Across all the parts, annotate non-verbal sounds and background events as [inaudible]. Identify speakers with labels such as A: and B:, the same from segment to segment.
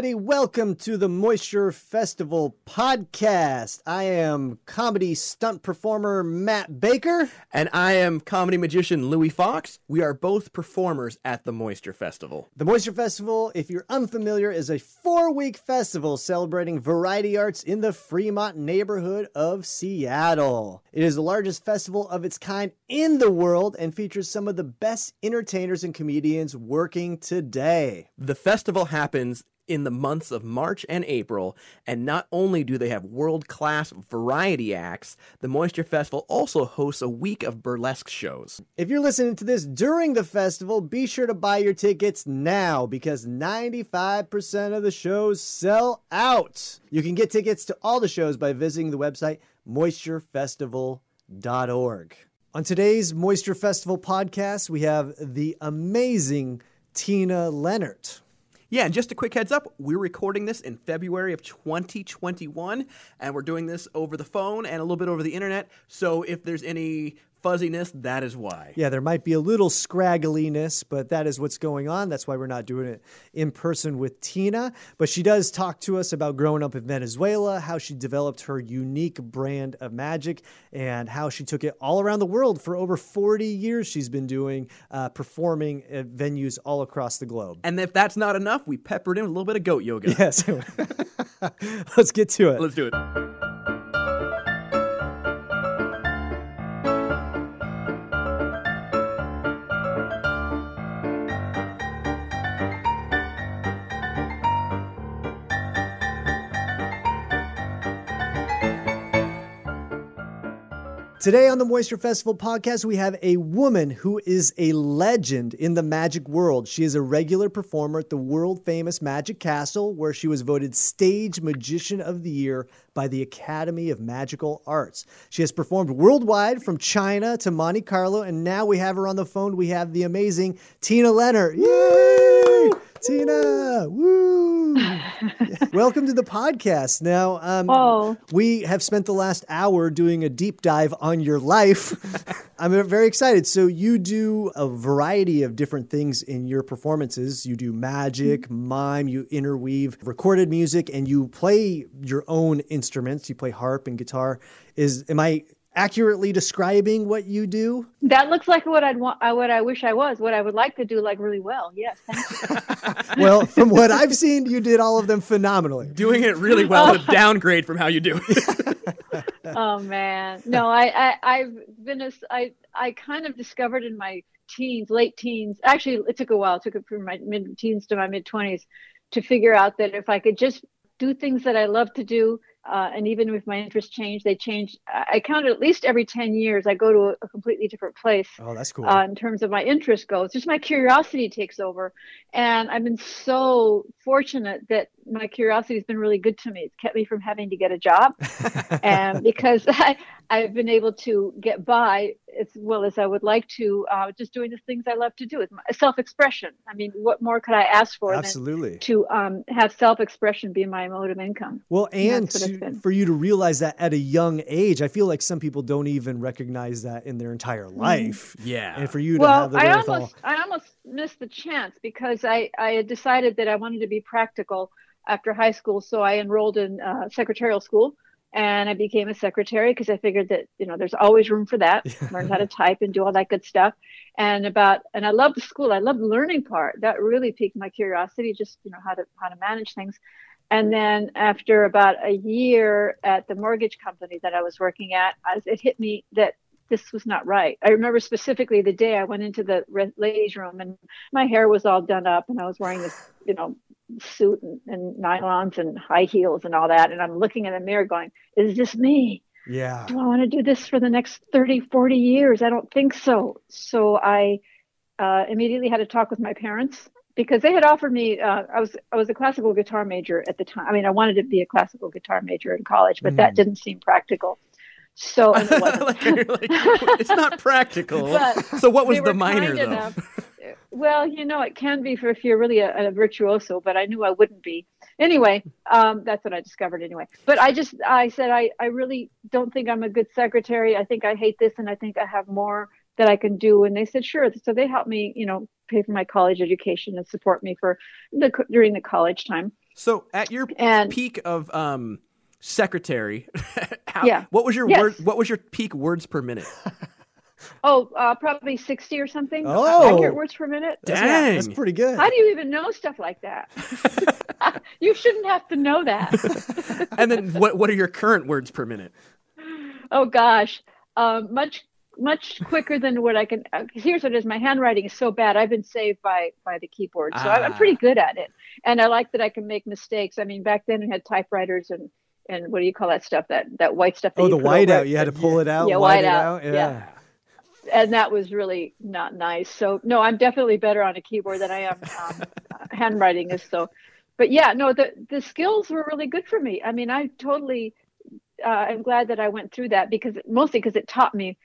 A: Everybody. Welcome to the Moisture Festival podcast. I am comedy stunt performer Matt Baker.
B: And I am comedy magician Louis Fox. We are both performers at the Moisture Festival.
A: The Moisture Festival, if you're unfamiliar, is a four week festival celebrating variety arts in the Fremont neighborhood of Seattle. It is the largest festival of its kind in the world and features some of the best entertainers and comedians working today.
B: The festival happens in the months of March and April, and not only do they have world class variety acts, the Moisture Festival also hosts a week of burlesque shows.
A: If you're listening to this during the festival, be sure to buy your tickets now because 95% of the shows sell out. You can get tickets to all the shows by visiting the website moisturefestival.org. On today's Moisture Festival podcast, we have the amazing Tina Lenert.
B: Yeah, and just a quick heads up, we're recording this in February of 2021, and we're doing this over the phone and a little bit over the internet. So if there's any fuzziness, that is why.
A: Yeah, there might be a little scraggliness, but that is what's going on. That's why we're not doing it in person with Tina. But she does talk to us about growing up in Venezuela, how she developed her unique brand of magic, and how she took it all around the world for over 40 years. She's been doing uh, performing at venues all across the globe.
B: And if that's not enough, we peppered in with a little bit of goat yoga.
A: Yes. [laughs] Let's get to it.
B: Let's do it.
A: Today on the Moisture Festival podcast, we have a woman who is a legend in the magic world. She is a regular performer at the world famous Magic Castle, where she was voted Stage Magician of the Year by the Academy of Magical Arts. She has performed worldwide from China to Monte Carlo, and now we have her on the phone. We have the amazing Tina Lenert. Yay! Tina, woo! [laughs] Welcome to the podcast. Now, um,
C: Oh.
A: we have spent the last hour doing a deep dive on your life. [laughs] I'm very excited. So, you do a variety of different things in your performances. You do magic, mime, you interweave recorded music, and you play your own instruments. You play harp and guitar. Is am I accurately describing what you do?
C: That looks like what I'd want. uh, What I wish I was. What I would like to do, like really well. Yes. [laughs] [laughs]
A: Well, from what I've seen, you did all of them phenomenally.
B: Doing it really well is [laughs] a downgrade from how you do it.
C: oh man, no, I, I I've been a, I I kind of discovered in my teens, late teens. Actually, it took a while. It took it from my mid teens to my mid twenties to figure out that if I could just do things that I love to do. Uh, and even if my interests change, they change. I count at least every 10 years, I go to a, a completely different place.
A: Oh, that's cool.
C: uh, in terms of my interest goes. Just my curiosity takes over. And I've been so fortunate that my curiosity has been really good to me. It's kept me from having to get a job. and [laughs] because [laughs] I, I've been able to get by as well as I would like to, uh, just doing the things I love to do. It's my self expression. I mean, what more could I ask for
A: Absolutely.
C: than to um, have self expression be my mode of income?
A: Well, and
C: that's
A: to, for you to realize that at a young age, I feel like some people don't even recognize that in their entire life.
B: yeah.
A: And for you to
C: well,
A: have the
C: I almost I almost missed the chance because I I had decided that I wanted to be practical after high school, so I enrolled in uh, secretarial school and I became a secretary because I figured that you know there's always room for that. [laughs] Learn how to type and do all that good stuff. And about and I loved the school. I loved the learning part. That really piqued my curiosity, just you know how to how to manage things. And then after about a year at the mortgage company that I was working at, it hit me that this was not right. I remember specifically the day I went into the ladies' room and my hair was all done up and I was wearing this, you know, suit and, and nylons and high heels and all that. And I'm looking in the mirror going, is this me?
A: yeah.
C: Do I want to do this for the next 30, 40 years? I don't think so. So I uh, immediately had a talk with my parents because they had offered me. Uh, I was I was a classical guitar major at the time. I mean, I wanted to be a classical guitar major in college, but that didn't seem practical. So [laughs] it
B: like, like, it's not practical. [laughs] So what was the minor though?
C: enough- [laughs] well, you know, it can be for if you're really a, a virtuoso, but I knew I wouldn't be. Anyway, um, that's what I discovered anyway. But I just, I said, I, I really don't think I'm a good secretary. I think I hate this and I think I have more that I can do. And they said, sure. So they helped me, you know, pay for my college education and support me for the, during the college time.
B: So at your
C: And-
B: peak of um, secretary, how,
C: Yeah.
B: what was your
C: Yes.
B: word? What was your peak words per minute? [laughs]
C: Oh, uh, probably 60 or something.
A: Oh.
C: Accurate words per minute.
B: Dang.
A: That's pretty good.
C: How do you even know stuff like that? [laughs] you shouldn't have to know that. [laughs]
B: and then what? What are your current words per minute?
C: Oh gosh, um, much much quicker than what I can. Uh, here's what it is: my handwriting is so bad. I've been saved by by the keyboard, so I'm, I'm
B: Ah.
C: pretty good at it. And I like that I can make mistakes. I mean, back then we had typewriters and and what do you call that stuff? That that white stuff. That
A: oh, the
C: put over
A: whiteout. You had to pull it out.
C: Yeah,
A: white it
C: whiteout.
A: out. Yeah.
C: Yeah. and that was really not nice. So no, I'm definitely better on a keyboard than I am um, [laughs] handwriting is. So, but yeah, no, the the skills were really good for me. I mean, I totally. Uh, I'm glad that I went through that because mostly because it taught me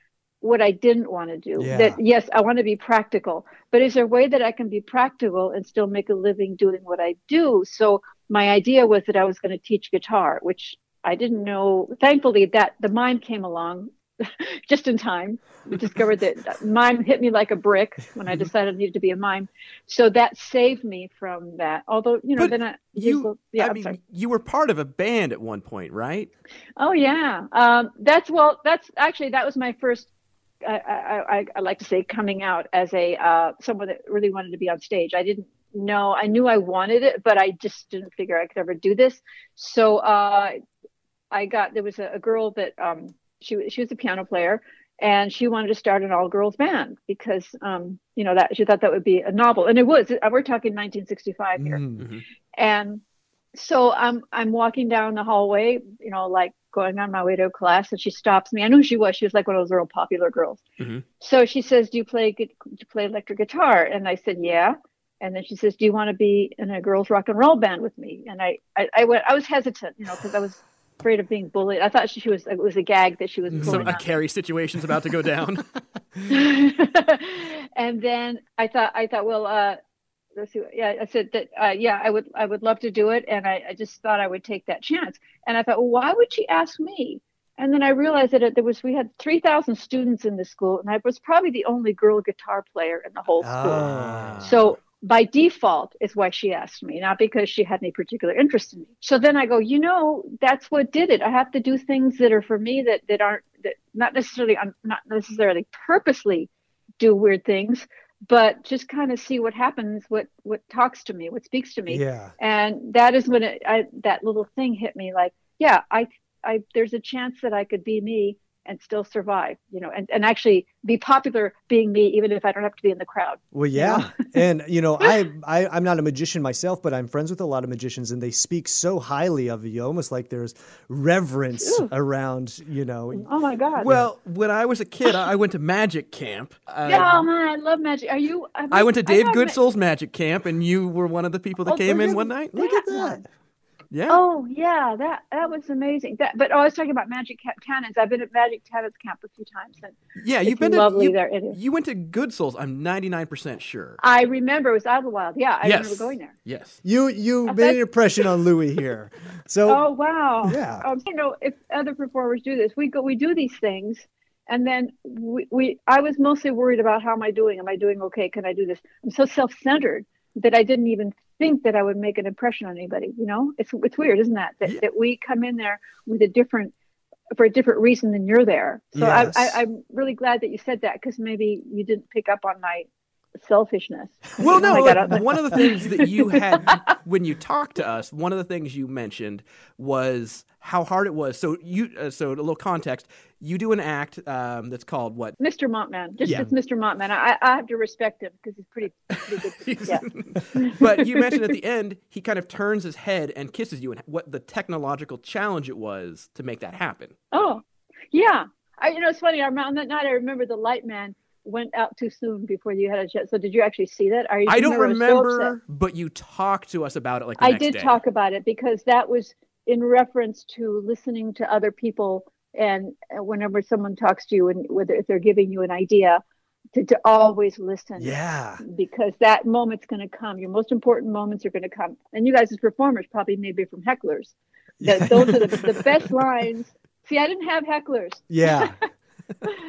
C: what I didn't want to do.
A: Yeah.
C: That yes, I want to be practical, but is there a way that I can be practical and still make a living doing what I do? So my idea was that I was going to teach guitar, which I didn't know. Thankfully, that the mime came along [laughs] just in time. We discovered that mime hit me like a brick when I decided I needed to be a mime. So that saved me from that. Although, you know,
B: But
C: then I,
B: You,
C: yeah,
B: I
C: I'm
B: mean,
C: sorry.
B: you were part of a band at one point, right?
C: Oh yeah, um, that's well. That's actually that was my first. I, I, I, I like to say coming out as a uh, someone that really wanted to be on stage. I didn't know. I knew I wanted it, but I just didn't figure I could ever do this. So uh, I got there was a, a girl that um, she was- she was a piano player. And she wanted to start an all-girls band because, um, you know, that she thought that would be a novel, and it was. We're talking 1965 here
A: Mm.
C: and so I'm I'm walking down the hallway, you know, like going on my way to a class, and she stops me. I knew who she was. She was like one of those real popular girls.
B: Mhm.
C: So she says, "Do you play do you play electric guitar?" And I said, "Yeah." And then she says, "Do you want to be in a girls rock and roll band with me?" And I I, I went. I was hesitant, you know, because I was afraid of being bullied. I thought she, she was it was a gag that she was
B: So
C: pulling
B: a
C: on.
B: carry situation's about to go down. [laughs] [laughs]
C: and then I thought, I thought, well, uh, let's see. Yeah, I said that, uh, yeah, I would, I would love to do it, and I, I just thought I would take that chance. And I thought, well, why would she ask me? And then I realized that it, there was, we had three thousand students in the school, and I was probably the only girl guitar player in the whole school.
A: Ah.
C: So by default is why she asked me, not because she had any particular interest in me. So then I go, you know, that's what did it. I have to do things that are for me that that aren't that not necessarily I'm not necessarily purposely do weird things, but just kind of see what happens, what what talks to me, what speaks to me.
A: Yeah.
C: And that is when it, I, that little thing hit me like, yeah, I, I, there's a chance that I could be me and still survive, you know, and, and actually be popular being me, even if I don't have to be in the crowd.
A: Well, yeah, [laughs] and you know, [laughs] I, I I'm not a magician myself, but I'm friends with a lot of magicians, and they speak so highly of you, almost like there's reverence
C: Ooh.
A: around, you know.
C: Oh my God.
B: well, when I was a kid, I went to magic camp. Uh,
C: oh man, I love magic. Are you? have
B: I went to Dave
C: have ma-
B: Goodsoul's magic camp, and you were one of the people that
C: Oh,
B: came in
A: at-
B: one night.
A: Look at
C: That
A: that.
C: one.
B: Yeah.
C: Oh yeah, that that was amazing. That, but oh, I was talking about Magic Ca- Tannen's. I've been at Magic Tannen's camp a few times, and
B: yeah, you've been to
C: lovely
B: you,
C: there. It is.
B: you went to Good Souls. I'm 99% sure.
C: I remember it was Idlewild. Yeah, I
B: yes.
C: remember going there.
B: Yes.
A: You you
C: I
A: made an impression on Louis here. So [laughs]
C: Oh wow.
A: Yeah.
C: Um, you know, if other performers do this, we go, we do these things, and then we, we. I was mostly worried about how am I doing? Am I doing okay? Can I do this? I'm so self-centered that I didn't even think that I would make an impression on anybody. You know, it's it's weird, isn't that? That,
B: Yeah.
C: that we come in there with a different for a different reason than you're there. So
A: Yes.
C: I, I, I'm really glad that you said that because maybe you didn't pick up on my selfishness.
B: Well, [laughs] no,
C: got
B: look,
C: up-
B: one of the things that you [laughs] had when you talked to us, one of the things you mentioned was how hard it was. So you, uh, so a little context. You do an act um, that's called what?
C: Mr. Mopman, just
B: Yeah.
C: it's Mr. Mopman. I, I have to respect him because he's pretty, pretty good. [laughs] Yeah.
B: but you mentioned at the end he kind of turns his head and kisses you, and what the technological challenge it was to make that happen.
C: Oh, yeah. I, you know, it's funny. I remember on that night. I remember the light man went out too soon before you had a chance. So did you actually see that? Are you,
B: I don't
C: remember, so
B: but you talked to us about it like the
C: I did
B: day.
C: talk about it because that was in reference to listening to other people and uh, whenever someone talks to you and whether if they're giving you an idea to, to always listen
A: Yeah.
C: because that moment's going to come your most important moments are going to come and you guys as performers probably maybe from hecklers that those are the, the best lines see i didn't have hecklers
A: Yeah. [laughs]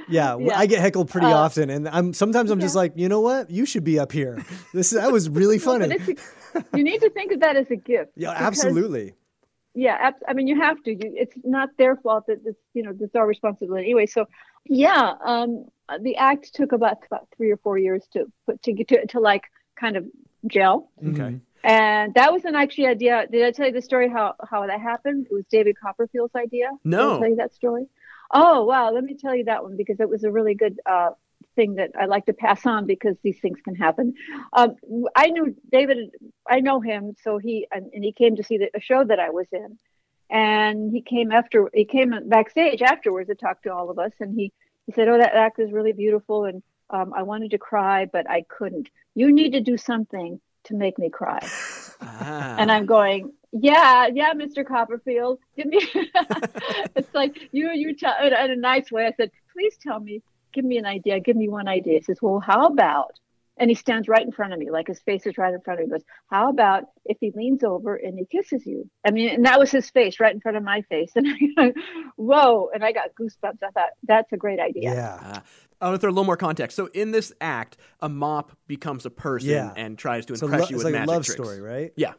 A: Yeah,
C: Yeah.
A: I get heckled pretty
C: Uh,
A: often, and I'm sometimes I'm just like, you know what, you should be up here. This that was really [laughs] funny.
C: but it's a, you need to think of that as a gift
A: yeah,
C: because-
A: absolutely.
C: yeah ab- i mean you have to you, it's not their fault that it's you know it's our responsibility anyway so yeah um the act took about about three or four years to put to get to, to like kind of gel
B: Okay.
A: Mhm.
C: and that was an actually idea did i tell you the story how how that happened it was david copperfield's idea did
B: No.
C: I tell you that story oh wow let me tell you that one because it was a really good uh thing that I like to pass on because these things can happen. Um, I knew David. I know him, so he and, he came to see the a show that I was in, and he came after. He came backstage afterwards to talk to all of us, and he he said, "Oh, that act was really beautiful, and um, I wanted to cry, but I couldn't. You need to do something to make me cry."
B: Ah.
C: and I'm going, yeah, yeah, Mr. Copperfield, give me. [laughs] it's like you, you tell in a- nice way. I said, please tell me, give me an idea, give me one idea. He says, well, how about? And he stands right in front of me, like his face is right in front of me. He goes, how about if he leans over and he kisses you? I mean, and that was his face right in front of my face. [laughs] And I, whoa, and I got goosebumps. I thought that's a great idea.
A: Yeah.
B: I want to throw a little more context. So in this act, a mop becomes a person
A: Yeah.
B: and tries to
A: So
B: impress
A: lo-
B: you
A: it's
B: with
A: like a
B: magic
A: love
B: tricks.
A: story, right?
B: Yeah.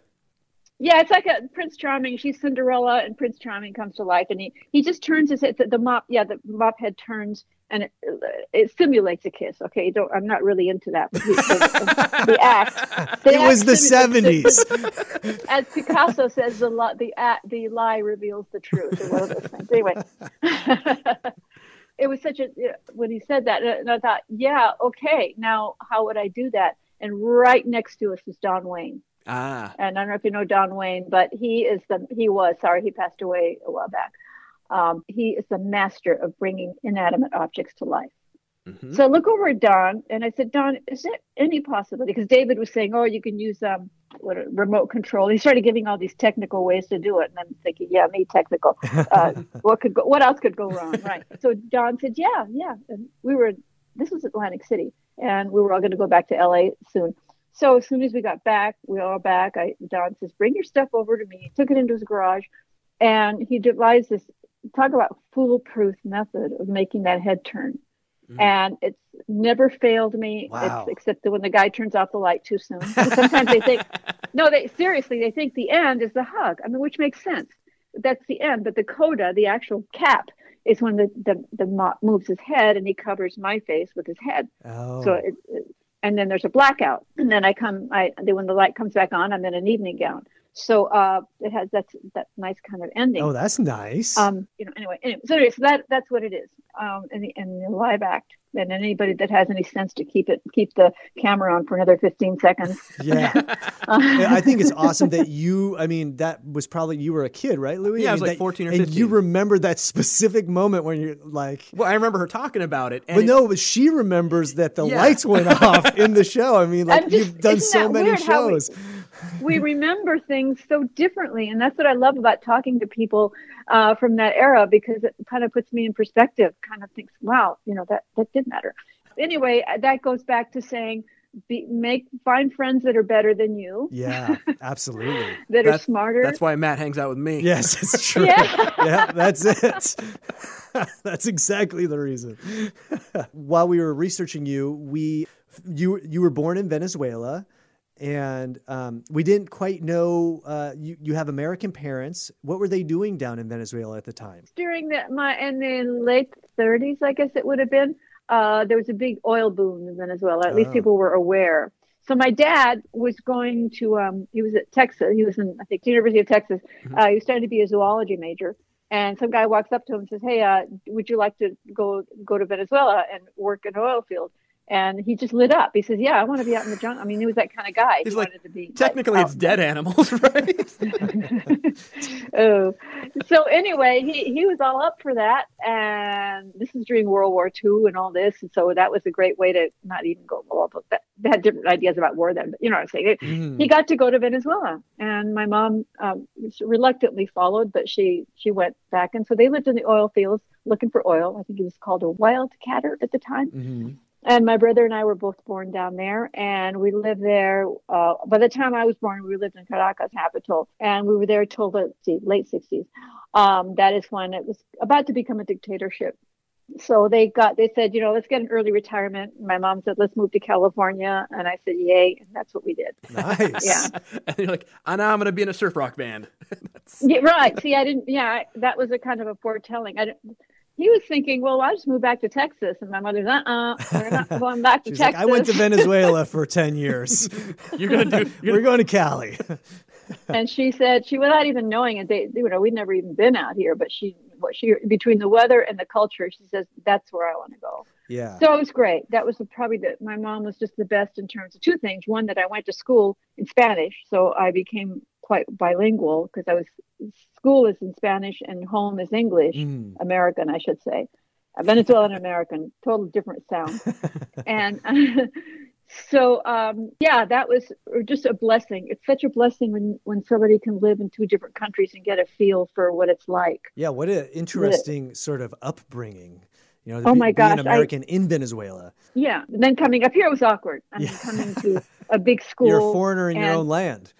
C: Yeah, it's like a Prince Charming. She's Cinderella, and Prince Charming comes to life, and he he just turns his head. The, the mop, yeah, the mop head turns, and it, it simulates a kiss. Okay, don't. I'm not really into that. But the, the, the act. [laughs] The
A: It was the
C: simulates-
A: '70s.
C: As Picasso says, the li- the act, the lie reveals the truth. Or one of those things. Anyway, [laughs] it was such a when he said that, and I thought, yeah, okay. Now, how would I do that? And right next to us was Don Wayne
B: Ah.
C: and I don't know if you know Don Wayne, but he is the he was sorry he passed away a while back. Um, he is the master of bringing inanimate objects to life.
B: Mhm.
C: So I look over at Don and I said, Don, is there any possibility? Because David was saying, oh, you can use um, what remote control. He started giving all these technical ways to do it, and I'm thinking, yeah, me technical. Uh, [laughs] what could go, what else could go wrong, right? So Don said, yeah, yeah. And we were this was Atlantic City, and we were all going to go back to LA soon. So as soon as we got back, we all back. I Don says, "Bring your stuff over to me." He took it into his garage, and he devised this talk about foolproof method of making that head turn.
B: Mm.
C: And it's never failed me,
A: Wow.
C: except when the guy turns off the light too soon. [laughs] Sometimes they think, no, they seriously they think the end is the hug. I mean, which makes sense. That's the end, but the coda, the actual cap, is when the the the mop moves his head and he covers my face with his head.
A: Oh.
C: So it, it- and then there's a blackout, and then I come. I then when the light comes back on, I'm in an evening gown. So uh, it has that's that nice kind of ending.
A: oh, that's nice.
C: um, you know. Anyway, anyway, so anyway, so that that's what it is. Um, in the in the live act, and anybody that has any sense to keep it keep the camera on for another 15 seconds. [laughs] [laughs]
A: yeah. I think it's awesome that you. I mean, that was probably you were a kid, right, Louis?
B: Yeah, I
A: mean,
B: was like
A: that-
B: 14 or
A: and you remember that specific moment when you're like.
B: Well, I remember her talking about it. And
A: But
B: it-
A: no, but she remembers that the
B: Yeah.
A: lights went off in the show. I mean, like
C: just-
A: you've done so many
C: weird how we-
A: shows.
C: We remember things so differently and that's what i love about talking to people uh, from that era because it kind of puts me in perspective kind of thinks wow you know that that did matter anyway uh, that goes back to saying be, make find friends that are better than you
A: Yeah, [laughs] absolutely.
C: that are
B: That's-
C: smarter
B: that's why Matt hangs out with me.
A: Yes, it's [laughs] true.
C: Yeah.
A: yeah, that's it. [laughs] that's exactly the reason. While we were researching you, we you you were born in Venezuela, and um, we didn't quite know uh, you. You have American parents. What were they doing down in Venezuela at the time?
C: during the my in the late 30s i guess it would have been uh, there was a big oil boom in venezuela at least
A: Oh.
C: people were aware so my dad was going to um, he was at texas he was in i think university of texas
A: Mm-hmm.
C: uh, he was studying to be a zoology major and some guy walks up to him and says hey uh, would you like to go go to venezuela and work in an oil field and he just lit up. He says, "Yeah, I want to be out in the jungle." I mean, he was that kind of guy.
B: He's
C: he
B: like,
C: wanted to be
B: Technically,
C: like,
B: it's dead animals, [laughs] right? [laughs]
C: oh, so anyway, he he was all up for that, and this is during World War II and all this, and so that was a great way to not even go. Well, but that, they had different ideas about war then, but you know what I'm saying.
A: Mhm.
C: He got to go to Venezuela, and my mom um, reluctantly followed, but she she went back, and so they lived in the oil fields looking for oil. I think it was called a wildcatter at the time.
A: Mhm.
C: And my brother and I were both born down there, and we lived there. Uh, by the time I was born, we lived in Caracas, capital, and we were there till the see, late 60s. Um, that is when it was about to become a dictatorship. So they got, they said, you know, let's get an early retirement. My mom said, let's move to California, and I said, yay, and that's what we did.
A: Nice.
C: Yeah. [laughs]
B: and you're like, I know I'm going to be in a surf rock band. [laughs]
C: Yeah, right. See, I didn't. Yeah, I- that was a kind of a foretelling. I didn't, he was thinking, well, I'll just move back to Texas, and my mother's, uh, uh-uh, uh, we are not [laughs] going back to Texas.
A: like, I went to Venezuela [laughs] for 10 years. [laughs]
B: You're going to do. You're
A: We're going to Cali.
C: and she said she without even knowing it they you know we'd never even been out here but she what she between the weather and the culture she says that's where i want to go
A: yeah.
C: so it was great that was the, probably the my mom was just the best in terms of two things one that i went to school in spanish so i became quite bilingual because i was school is in spanish and home is english
A: Mm.
C: american i should say a venezuelan american total different sound [laughs] and [laughs] so um, yeah that was just a blessing it's such a blessing when when somebody can live in two different countries and get a feel for what it's like
A: Yeah, what an interesting sort of upbringing. You know,
C: Oh
A: be,
C: my gosh, I-
A: American in Venezuela.
C: yeah and then coming up here it was awkward i mean
A: Yeah. [laughs]
C: coming to a big school
A: You're a foreigner in your own land.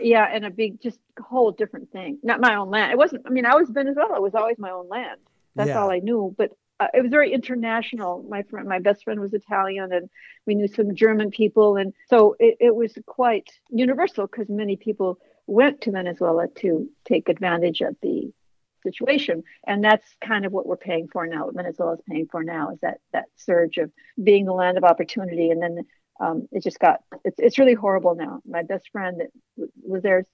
C: Yeah and a big just whole different thing. Not my own land. It wasn't i mean i was venezuela. It was always my own land. That's
A: Yeah.
C: all i knew. But uh, it was very international. My friend my best friend was italian and we knew some german people. And so it, it was quite universal because many people went to venezuela to take advantage of the situation. And that's kind of what we're paying for now. What venezuela is paying for now is that that surge of being the land of opportunity. And then um, it just got it's, it's really horrible now my best friend that w- was there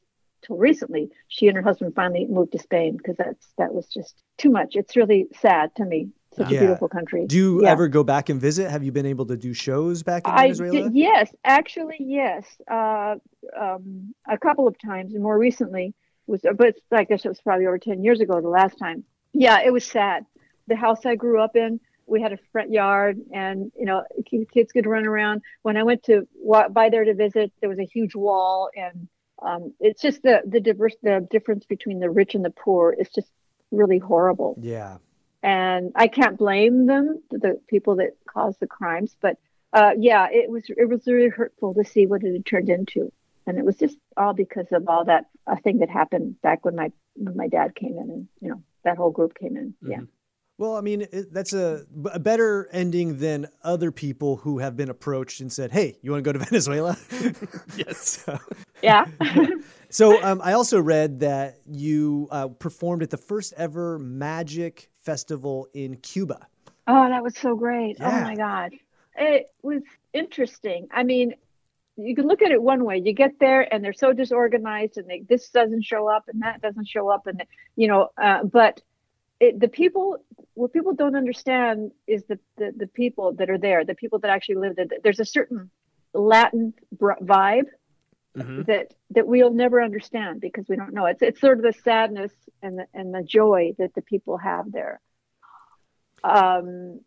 C: till recently she and her husband finally moved to spain because that's that was just too much it's really sad to me such
A: Yeah.
C: a beautiful country
A: Do you
C: Yeah.
A: ever go back and visit? Have you been able to do shows back in
C: I did, yes, actually, yes. Uh, um, a couple of times, and more recently was, but I guess it was probably over ten years ago the last time. Yeah, it was sad. The house I grew up in, we had a front yard, and you know, kids could run around. When I went to wa- by there to visit, there was a huge wall, and um, it's just the the diverse the difference between the rich and the poor is just really horrible
A: yeah.
C: and I can't blame them, the people that caused the crimes. But uh, yeah, it was it was really hurtful to see what it had turned into, and it was just all because of all that uh, thing that happened back when my when my dad came in, and you know that whole group came in. Yeah,
A: Well, I mean, it, that's a, a better ending than other people who have been approached and said, "Hey, you want to go to [laughs] Venezuela?" [laughs]
B: yes. [laughs]
A: so,
C: yeah.
A: so, um, I also read that you uh, performed at the first ever Magic Festival in Cuba.
C: oh, that was so great.
A: Yeah.
C: Oh my god, it was interesting. I mean. You can look at it one way. You get there and they're so disorganized, and they, this doesn't show up and that doesn't show up, and you know. Uh, but it, the people what people don't understand is the, the the people that are there the people that actually live there. There's a certain latin vibe
B: Mhm.
C: that that we'll never understand because we don't know. It's it's sort of the sadness and the and the joy that the people have there. Um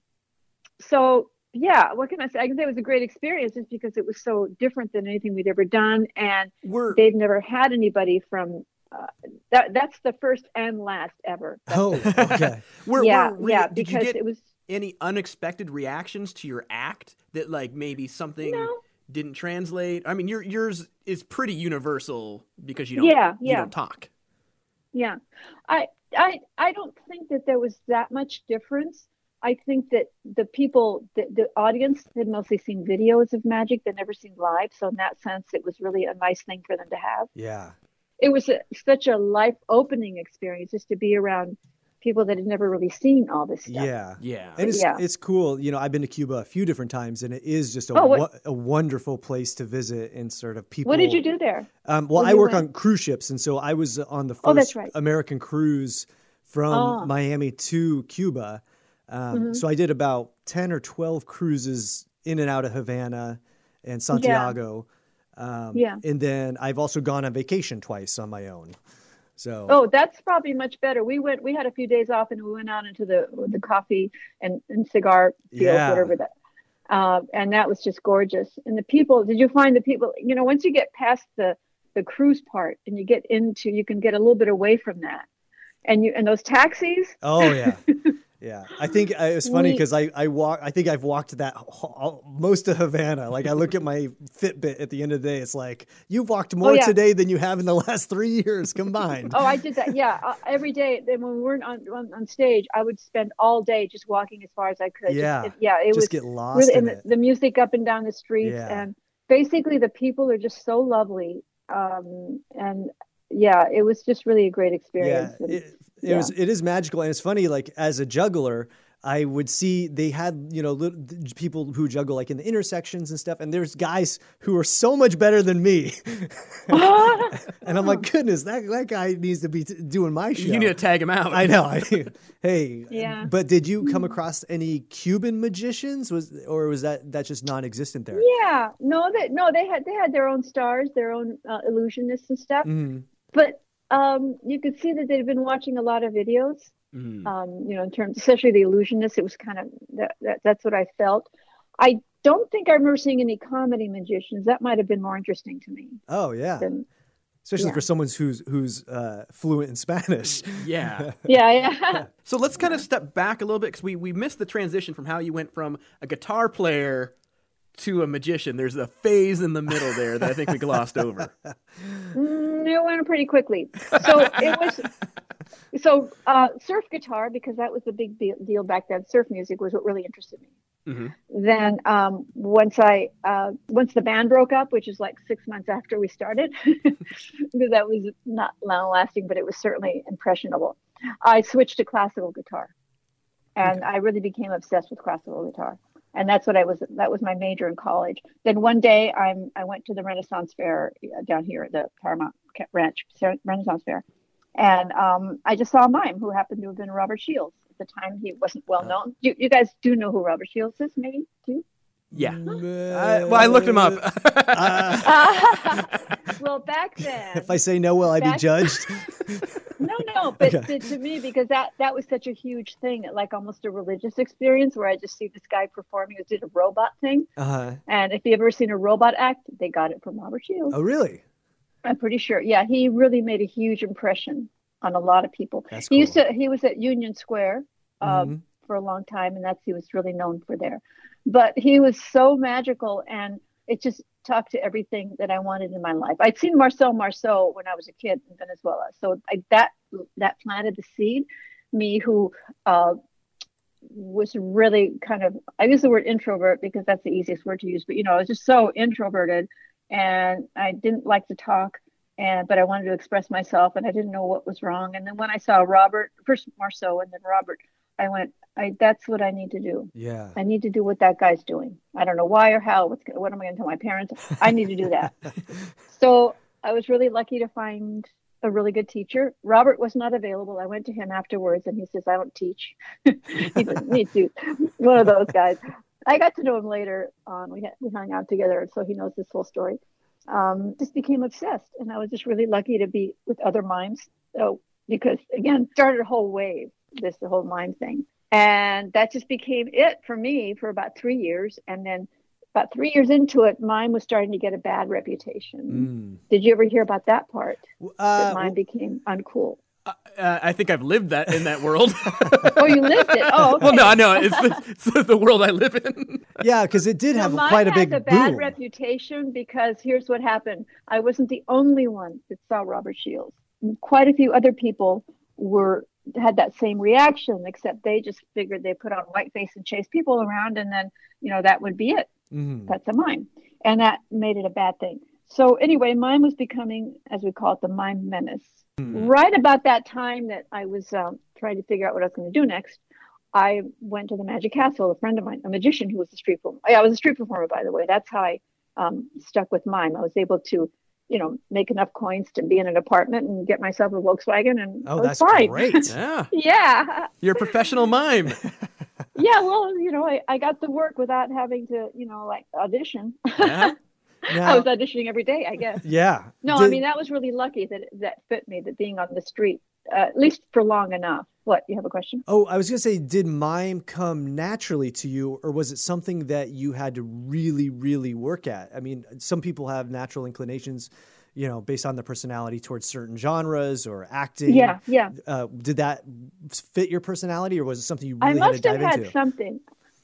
C: so yeah what can i say? I can say it was a great experience just because it was so different than anything we'd ever done and
B: We're
C: they've never had anybody from uh, that that's the first and last ever [laughs]
A: Oh, okay. [laughs]
B: we're,
C: yeah
B: we're re-
C: yeah
B: did
C: because
B: you get
C: it was
B: any unexpected reactions to your act that like maybe something
C: No.
B: didn't translate? I mean, your yours is pretty universal because you don't
C: Yeah,
B: you
C: yeah.
B: don't talk.
C: Yeah, I I I don't think that there was that much difference. I think that the people, the, the audience, had mostly seen videos of magic; they'd never seen live. So in that sense, it was really a nice thing for them to have.
A: Yeah.
C: It was a, such a life-opening experience just to be around people that had never really seen all this stuff.
A: Yeah.
B: Yeah.
A: And it's
C: Yeah.
A: it's cool. You know, I've been to Cuba a few different times, and it is just a
C: Oh, what-
A: a wonderful place to visit and sort of people.
C: What did you do there?
A: Um, well,
C: Where
A: I work
C: went?
A: on cruise ships, and so I was on the first
C: Oh, right.
A: American cruise from
C: Ah.
A: Miami to Cuba. Um,
C: Mhm.
A: So I did about ten or twelve cruises in and out of Havana and Santiago. Um,
C: Yeah.
A: And then I've also gone on vacation twice on my own. So
C: Oh, that's probably much better. We went. We had a few days off, and we went out into the the coffee and, and cigar fields,
A: Yeah.
C: whatever that. Uh, and that was just gorgeous. And the people. Did you find the people? You know, once you get past the the cruise part and you get into, you can get a little bit away from that. And you and those taxis.
A: Oh yeah, [laughs] yeah. I think uh, it's funny because I I walk. I think I've walked that most of Havana. Like I look at my Fitbit at the end of the day. It's like you've walked more
C: Oh, yeah.
A: today than you have in the last three years combined.
C: Oh, I did that. Yeah, uh, every day. Then when we weren't on, on on stage, I would spend all day just walking as far as I could. Just-
A: Yeah.
C: it- yeah. It
A: Just
C: was
A: get lost
C: really,
A: in
C: and the, the music up and down the streets
A: Yeah.
C: and basically the people are just so lovely um and yeah it was just really a great experience
A: Yeah,
C: And-
A: it, it was. It is magical, and it's funny. Like as a juggler, I would see they had you know little, people who juggle like in the intersections and stuff, and there's guys who are so much better than me, [laughs] and I'm like, goodness, that that guy needs to be t- doing my show.
B: You need to tag him out.
A: I know. I, [laughs] hey,
C: Yeah.
A: But did you come across any Cuban magicians? Was or was that that just non-existent there?
C: yeah no that no they had they had their own stars their own uh, illusionists and stuff
A: Mhm.
C: But um you could see that they'd been watching a lot of videos
B: Mm.
C: um you know in terms especially the illusionists it was kind of that, that that's what i felt i don't think i remember seeing any comedy magicians that might have been more interesting to me
A: Oh yeah,
C: than
A: especially
C: yeah.
A: for someone who's who's uh, fluent in Spanish.
B: Yeah. [laughs]
C: yeah yeah [laughs]
B: So let's kind of step back a little bit because we, we missed the transition from how you went from a guitar player to a magician. There's a phase in the middle there that I think we glossed over.
C: Mm, it went pretty quickly. So it was so uh, surf guitar because that was the big deal, back then. Surf music was what really interested me.
B: Mhm.
C: Then um, once I uh, once the band broke up, which is like six months after we started, [laughs] because that was not long lasting, but it was certainly impressionable. I switched to classical guitar, and I really became obsessed with classical guitar. And that's what I was. That was my major in college. Then one day, I'm I went to the Renaissance Fair uh, down here at the Paramount Ranch Renaissance Fair, and um, I just saw a mime who happened to have been Robert Shields. At the time, he wasn't well known. You, you guys do know who Robert Shields is, maybe? Do?
B: Yeah. I, well, I looked him up. [laughs]
C: well, back then,
A: If I say no, will I be judged? [laughs]
C: no, no, but
A: Okay.
C: to, to me, because that that was such a huge thing, like almost a religious experience, where I just see this guy performing who did a robot thing.
A: Uh-huh.
C: And if you ever seen a robot act, they got it from Robert Shields.
A: Oh, really?
C: I'm pretty sure. Yeah, he really made a huge impression on a lot of people.
A: That's
C: He used to. He was at Union Square um,
A: Mhm.
C: for a long time, and that's he was really known for there. But he was so magical, and it just talked to everything that I wanted in my life. I'd seen Marcel Marceau when I was a kid in Venezuela, so I, that that planted the seed. Me, who uh, was really kind of I use the word introvert because that's the easiest word to use, but you know, I was just so introverted, and I didn't like to talk and but I wanted to express myself and I didn't know what was wrong. And then when I saw Robert, first Marceau and then Robert, I went, I that's what I need to do.
A: Yeah.
C: I need to do what that guy's doing. I don't know why or how. What's what am I going to tell my parents? I need to do that. [laughs] so I was really lucky to find a really good teacher. Robert was not available. I went to him afterwards and he says, I don't teach. [laughs] he says, Me too. One of those guys. I got to know him later on. We, had, we hung out together, and so he knows this whole story. Um, just became obsessed, and I was just really lucky to be with other mimes. So because again, started a whole wave, this the whole mime thing, and that just became it for me for about three years, and then about three years into it, mine was starting to get a bad reputation.
A: Mm.
C: Did you ever hear about that part?
A: Uh,
C: That mime became uncool.
B: Uh, I think I've lived that in that world.
C: Oh, you lived it. Oh, okay. [laughs]
B: well, no, no, it's the, it's the world I live in. [laughs]
A: yeah, because it did have
C: mine
A: quite a
C: has
A: big
C: a bad
A: boom.
C: reputation because here's what happened. I wasn't the only one that saw Robert Shields. Quite a few other people were had that same reaction, except they just figured they put on white face and chase people around, and then you know that would be it.
A: Mhm.
C: That's a mime, and that made it a bad thing. So anyway, mime was becoming, as we call it, the mime menace. Right about that time that I was um, trying to figure out what I was going to do next, I went to the Magic Castle. A friend of mine, a magician who was a street performer. I was a street performer, by the way. That's how I um, stuck with mime. I was able to, you know, make enough coins to be in an apartment and get myself a Volkswagen, and
A: Oh,
C: was
A: that's
C: fine.
A: great. [laughs]
B: Yeah,
C: Yeah,
B: you're a professional mime. [laughs] [laughs]
C: yeah, well, you know, I, I got the work without having to, you know, like audition.
B: Yeah.
C: I was auditioning every day, I guess.
A: yeah.
C: No, I mean that was really lucky that that fit me. That being on the street, at least for long enough. What you have a question?
A: Oh, I was gonna say, did mime come naturally to you, or was it something that you had to really, really work at? I mean, some people have natural inclinations, you know, based on their personality towards certain genres or acting.
C: Yeah, yeah.
A: Uh, did that fit your personality, or was it something you
C: I
A: really had to
C: must have
A: dive
C: had
A: into?
C: something.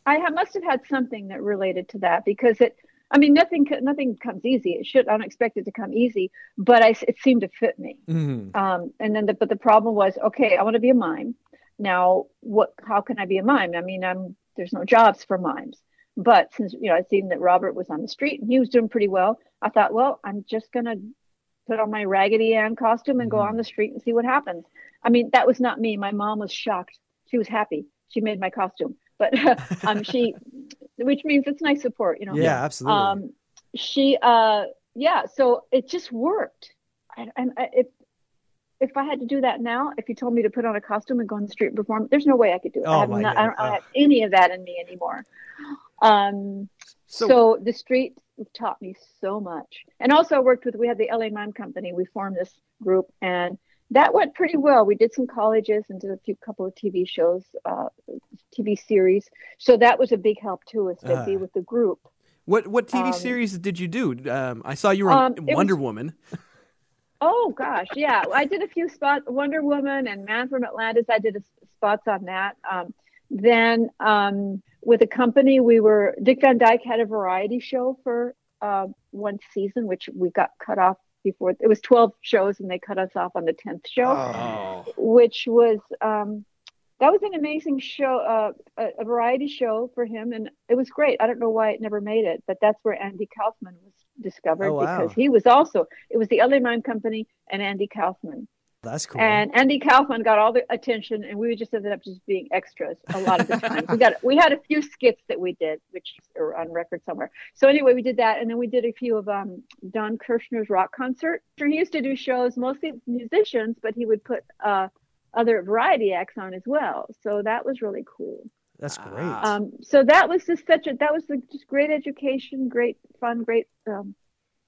C: I must have had something that related to that because it. I mean, nothing nothing comes easy. It should. I don't expect it to come easy, but I, it seemed to fit me.
A: Mhm.
C: Um, and then, the, but the problem was, okay, I want to be a mime. Now, what? How can I be a mime? I mean, I'm there's no jobs for mimes. But since you know, I'd seen that Robert was on the street and he was doing pretty well, I thought, well, I'm just gonna put on my Raggedy Ann costume and go
A: Mhm.
C: on the street and see what happens. I mean, that was not me. My mom was shocked. She was happy. She made my costume, but [laughs] um, [laughs] she, which means it's nice support, you know.
A: Yeah, absolutely.
C: Um, she, uh, yeah. So it just worked. And, and if if I had to do that now, if you told me to put on a costume and go on the street and perform, there's no way I could do it.
A: Oh
C: I, have
A: my
C: not,
A: God.
C: I don't I
A: Oh.
C: have any of that in me anymore. Um,
B: So,
C: so, the street taught me so much. And also I worked with, we had the LA Mime Company. We formed this group and that went pretty well. We did some colleges and did a few couple of TV shows, uh, TV series. So that was a big help too, is to be
A: Ah.
C: with the group.
B: what what TV
C: um,
B: series did you do? Um, I saw you were on
C: Um,
B: Wonder
C: was-
B: Woman.
C: Oh gosh, yeah. I did a few spots, Wonder Woman and Man from Atlantis. I did a, spots on that. Um, then um, with a company, we were Dick Van Dyke had a variety show for uh, one season, which we got cut off before. It was twelve shows, and they cut us off on the tenth show,
B: Oh.
C: which was um, that was an amazing show, uh, a, a variety show for him, and it was great. I don't know why it never made it, but that's where Andy Kaufman was discovered
A: Oh, wow.
C: because he was also it was the LA Mime Company and Andy Kaufman.
A: That's cool.
C: And Andy Kaufman got all the attention, and we just ended up just being extras a lot of the time. we got we had a few skits that we did, which are on record somewhere. So anyway, we did that, and then we did a few of um, Don Kirshner's rock concert. He used to do shows mostly musicians, but he would put uh, other variety acts on as well. So that was really cool.
A: That's great.
B: Ah.
C: Um, so that was just such a that was the, just great education, great fun, great um,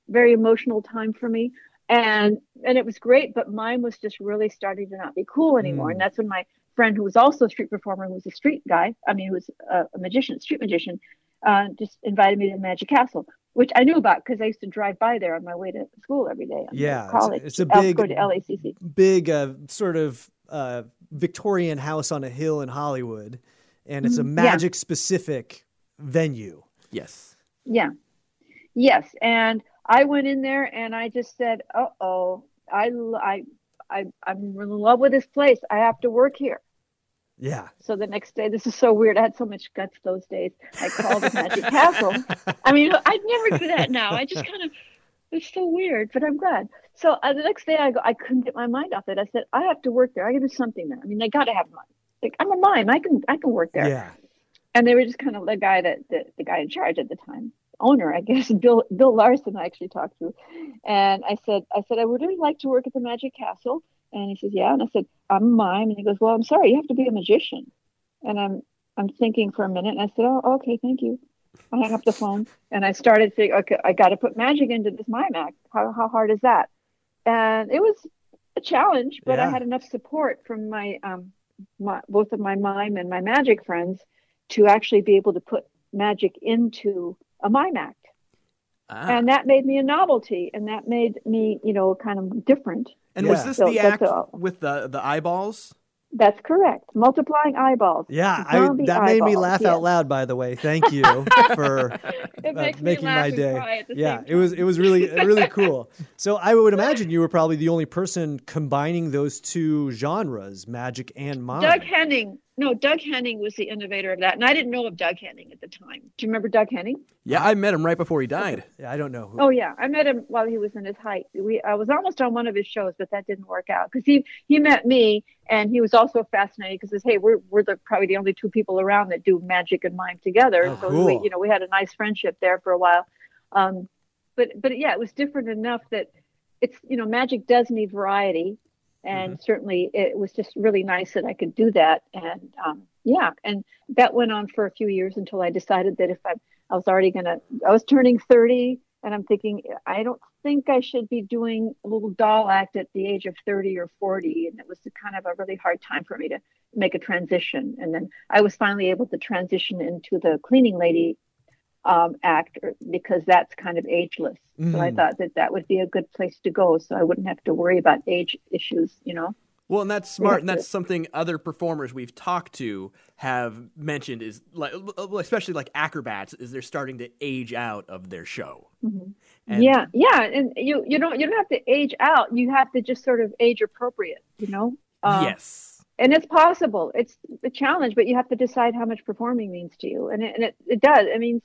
C: very emotional time for me, and and it was great. But mine was just really starting to not be cool anymore,
A: Mm.
C: and that's when my friend who was also a street performer, who was a street guy, I mean, who was a, a magician, street magician, uh, just invited me to Magic Castle, which I knew about because I used to drive by there on my way to school every day. on the way
A: Yeah, it's-
C: college.
A: it's a
C: I was
A: big-
C: going to LACC.
A: Big, uh, sort of uh, Victorian house on a hill in Hollywood, and it's a. Magic specific venue.
B: Yes.
C: Yeah. Yes. And I went in there and I just said, uh oh, I, I, I, I'm in love with this place. I have to work here.
A: Yeah.
C: So the next day, this is so weird. I had so much guts those days. I called the Magic Castle. I mean, I'd never do that now. I just kind of, it's so weird, but I'm glad. So uh, the next day, I go, I couldn't get my mind off it. I said, I have to work there. I got to do something there. I mean, I got to have money. Like, I'm a mime. I can, I can work there
A: Yeah.
C: and they were just kind of the guy that the, the guy in charge at the time owner i guess [laughs] bill bill larsen i actually talked to. And i said i said i would really like to work at the magic castle. And he says yeah. And i said i'm a mime and he goes well i'm sorry you have to be a magician. And i'm i'm thinking for a minute and i said oh okay thank you. I hung up the phone and i started thinking okay i got to put magic into this mime act how, how hard is that? And it was a challenge but
A: Yeah.
C: i had enough support from my um my, both of my mime and my magic friends to actually be able to put magic into a mime act.
B: Ah.
C: And that made me a novelty and that made me, you know, kind of different.
B: And was this
C: So
B: the act
C: all.
B: with the the eyeballs?
C: That's correct. Multiplying eyeballs.
A: Yeah, I,
C: Zombie
A: that made me laugh
C: yes.
A: out loud. By the way, thank you [laughs] for
C: It
A: uh, making my day.
C: cry at the
A: Yeah, it was it was really really cool. [laughs] So I would imagine you were probably the only person combining those two genres, magic and mime.
C: Doug Henning. No, Doug Henning was the innovator of that. And I didn't know of Doug Henning at the time. Do you remember Doug Henning?
B: Yeah, I met him right before he died.
A: Yeah, I don't know. Who.
C: Oh yeah, I met him while he was in his height. We I was almost on one of his shows, but that didn't work out because he he met me and he was also fascinated because hey, we're we're the probably the only two people around that do magic and mime together.
A: Oh,
C: so
A: cool.
C: we you know we had a nice friendship there for a while. Um, but but yeah, it was different enough that it's you know magic does need variety, and certainly it was just really nice that I could do that. And um, yeah, and that went on for a few years until I decided that if I, I was already gonna, I was turning 30 and I'm thinking, I don't think I should be doing a little doll act at the age of 30 or 40. And it was kind of a really hard time for me to make a transition. And then I was finally able to transition into the cleaning lady um, act because that's kind of ageless. Mm. So I mm. thought that that would be a good place to go. So I wouldn't have to worry about age issues, you know?
B: Well, and that's smart, and that's something other performers we've talked to have mentioned is like, especially like acrobats, is they're starting to age out of their show.
C: Mm-hmm. And yeah, yeah, and you you don't you don't have to age out. You have to just sort of age appropriate. You know.
B: Uh, yes.
C: And it's possible. It's a challenge, but you have to decide how much performing means to you, and it, and it, it does. I mean,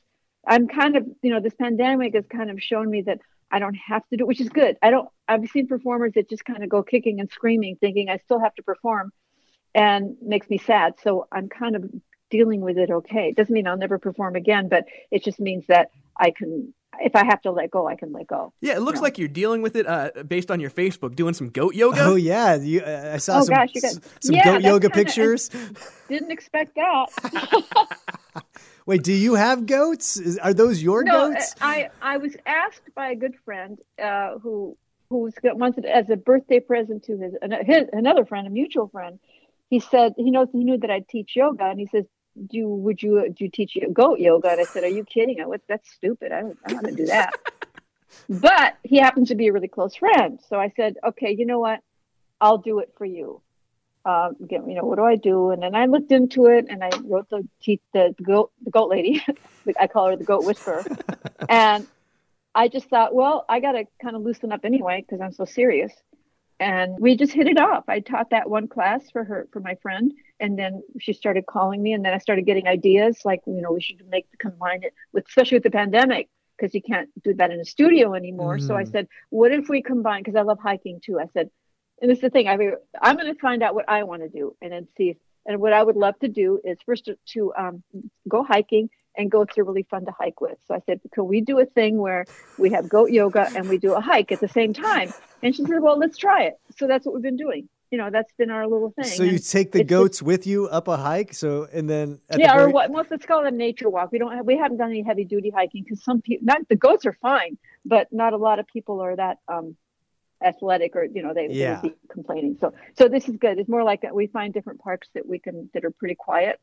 C: I'm kind of you know this pandemic has kind of shown me that I don't have to do, which is good. I don't, I've seen performers that just kind of go kicking and screaming, thinking I still have to perform and makes me sad. So I'm kind of dealing with it okay. It doesn't mean I'll never perform again, but it just means that I can, if I have to let go, I can let go.
B: Yeah, it looks you know? like you're dealing with it uh, based on your Facebook, doing some goat yoga.
A: Oh yeah, you, uh, I saw oh, some, gosh, some yeah, goat yoga kinda, pictures. [laughs]
C: Didn't expect that. [laughs] [laughs]
A: Wait, do you have goats? Is, are those your
C: no,
A: goats?
C: I I was asked by a good friend uh, who who wanted as a birthday present to his, his another friend, a mutual friend. He said he knows he knew that I'd teach yoga, and he says, "Do would you do you teach goat yoga?" And I said, "Are you kidding? I that's stupid. I don't, I don't want to do that." [laughs] but he happens to be a really close friend, so I said, "Okay, you know what? I'll do it for you." Uh, you know, what do I do? And then I looked into it and I wrote the the, the goat the goat lady. [laughs] I call her the goat whisperer. [laughs] and I just thought, well, I got to kind of loosen up anyway because I'm so serious. And we just hit it off. I taught that one class for her for my friend, and then she started calling me, and then I started getting ideas like, you know, we should make combine it with, especially with the pandemic, because you can't do that in a studio anymore. Mm. So I mm. said, what if we combine? Because I love hiking too. I said, and it's the thing. I mean, I'm going to find out what I want to do, and then see. And what I would love to do is first to, to um, go hiking and goats are really fun to hike with. So I said, can we do a thing where we have goat yoga and we do a hike at the same time? And she said, well, let's try it. So that's what we've been doing. You know, that's been our little thing.
A: So you and take the goats just, with you up a hike. So and then
C: yeah,
A: the
C: or what? Most let's call it a nature walk. We don't have we haven't done any heavy duty hiking because some people not the goats are fine, but not a lot of people are that um, athletic or you know they, yeah. they would be complaining. So so this is good. It's more like that we find different parks that we can that are pretty quiet.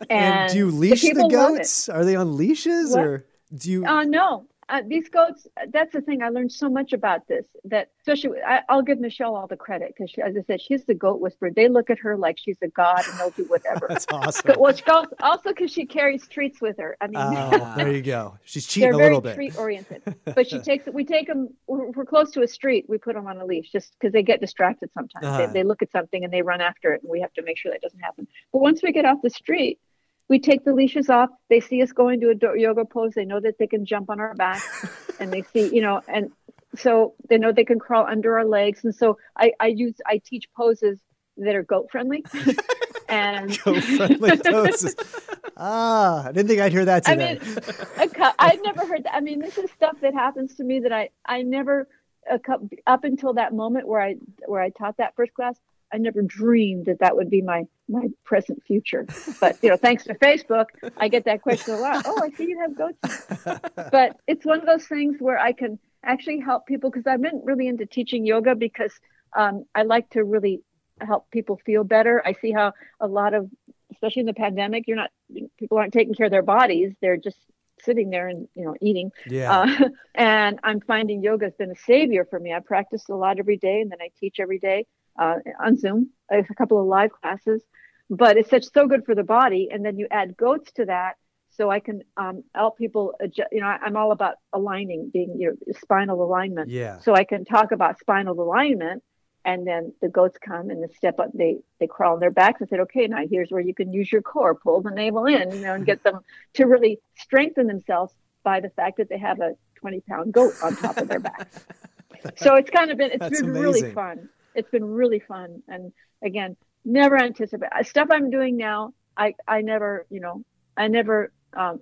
A: And, [laughs] and do you leash the, the goats? Are they on leashes what? or do you
C: uh no uh, these goats that's the thing i learned so much about this that especially I, will give michelle all the credit because as i said she's the goat whisperer. They look at her like she's a god and they'll do whatever. [laughs]
A: That's awesome. But,
C: well, also because she carries treats with her i mean
A: oh, [laughs] there you go. She's cheating a little bit.
C: treat oriented. [laughs] But she takes it we take them we're, we're, close to a street we put them on a leash just because they get distracted sometimes. Uh-huh. they, they look at something and they run after it and we have to make sure that doesn't happen. But once we get off the street we take the leashes off. They see us going to a yoga pose. They know that they can jump on our back, [laughs] and they see, you know, and so they know they can crawl under our legs. And so I, I use, I teach poses that are goat friendly. [laughs] and [laughs]
A: goat friendly poses. Ah, I didn't think I'd hear that today.
C: I mean, I've never heard that. I mean, this is stuff that happens to me that I, I never, up until that moment where I, where I taught that first class, I never dreamed that that would be my my present future. But you know, thanks to Facebook, I get that question a lot. [laughs] Oh, I see you have goats. but it's one of those things where I can actually help people because I've been really into teaching yoga because um, I like to really help people feel better. I see how a lot of, especially in the pandemic, you're not people aren't taking care of their bodies; they're just sitting there and you know eating.
A: Yeah. Uh, [laughs]
C: and I'm finding yoga has been a savior for me. I practice a lot every day, and then I teach every day uh, on Zoom. A couple of live classes, but it's such so good for the body. And then you add goats to that, so I can um, help people. Adjust, you know, I, am all about aligning, being your know, spinal alignment.
A: Yeah.
C: So I can talk about spinal alignment, and then the goats come and they step up. They they crawl on their backs and said, okay, now here's where you can use your core, pull the navel in, you know, and get them [laughs] to really strengthen themselves by the fact that they have a 20 pound goat on top of their back. [laughs] so it's kind of been it's been amazing. really fun it's been really fun. And again, never anticipate stuff I'm doing now. I, I never, you know, I never, um,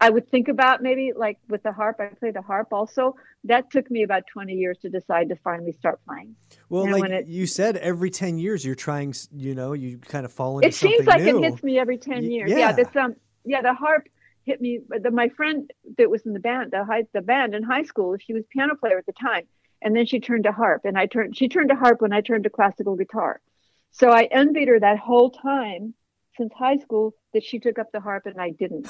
C: I would think about maybe like with the harp. I play the harp also. That took me about 20 years to decide to finally start playing.
A: Well,
C: And
A: like
C: it-
A: you said, every 10 years you're trying, you know, you kind of fall into something.
C: It seems like
A: new.
C: it hits me every 10 years.
A: yeah.
C: Yeah, that's um yeah, the harp hit me the, my friend that was in the band, the high the band in high school, she was piano player at the time. And then she turned to harp and I turned she turned to harp when I turned to classical guitar. So I envied her that whole time since high school that she took up the harp and I didn't.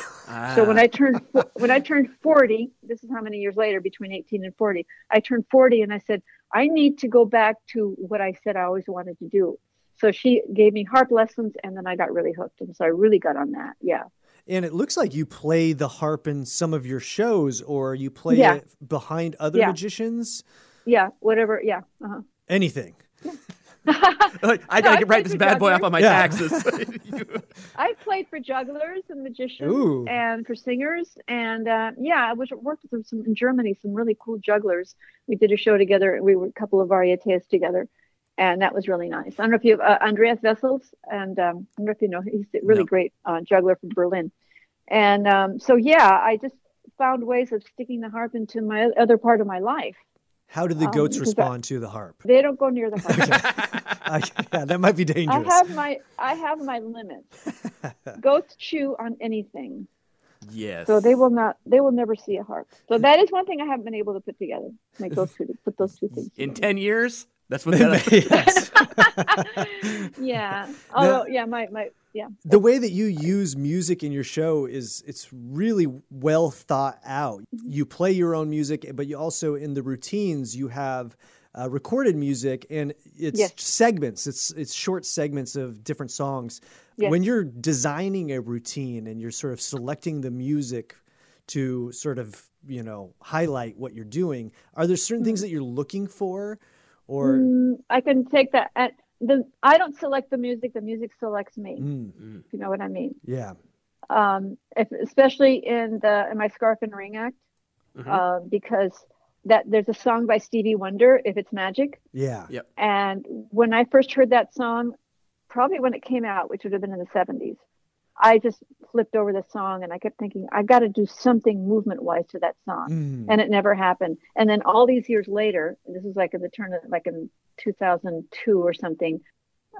C: So when
B: Ah.
C: I turned when I turned 40, this is how many years later between 18 and 40. I turned 40 and I said I need to go back to what I said I always wanted to do. So she gave me harp lessons and then I got really hooked and so I really got on that. Yeah.
A: And it looks like you play the harp in some of your shows or you play
C: Yeah.
A: it behind other
C: Yeah.
A: magicians.
C: Yeah, whatever. Yeah. Uh-huh.
A: Anything. [laughs]
B: Like, I gotta get write this bad boy off on my
A: Yeah.
B: taxes. You- [laughs] [laughs]
C: I played for jugglers and magicians
A: Ooh.
C: and for singers. And uh, yeah, I was worked with some in Germany, some really cool jugglers. We did a show together. We were a couple of varietés together. And that was really nice. I don't know if you uh, Andreas Vessels, and um, I don't know if you know, he's a really
B: No.
C: great uh, juggler from Berlin. And um, so, yeah, I just found ways of sticking the harp into my other part of my life.
A: How do the
C: Um,
A: goats
C: because I-
A: respond to the harp?
C: They don't go near the harp. [laughs]
A: I, yeah, that might be dangerous.
C: I
A: dangerous.
C: have my I have my limits. Goats chew on anything.
B: yes.
C: So they will not. They will never see a harp. So that is one thing I haven't been able to put together. Make those two. Put those two things.
B: in
C: together.
B: ten years. That's what [laughs] that. [laughs]
A: yes.
C: yeah. Although, yeah, my my yeah.
A: the way that you use music in your show is it's really well thought out.
C: Mm-hmm.
A: You play your own music, but you also in the routines you have uh, recorded music and it's
C: Yes.
A: segments. It's it's short segments of different songs.
C: Yes.
A: When you're designing a routine and you're sort of selecting the music to sort of you know highlight what you're doing, are there certain things that you're looking for, or
C: Mm, I can take that. At the I don't select the music. The music selects me.
A: Mm,
C: If you know what I mean.
A: yeah,
C: Um, if, especially in the in my Scarf and Ring act,
B: Mhm.
C: uh, because that there's a song by Stevie Wonder. If it's magic.
A: yeah,
B: Yep.
C: And when I first heard that song, probably when it came out, which would have been in the 70s, I just flipped over the song and I kept thinking, "I've got to do something movement wise to that song.
A: Mm,
C: And it never happened. And then all these years later, this is like in the turn of like in 2002 or something,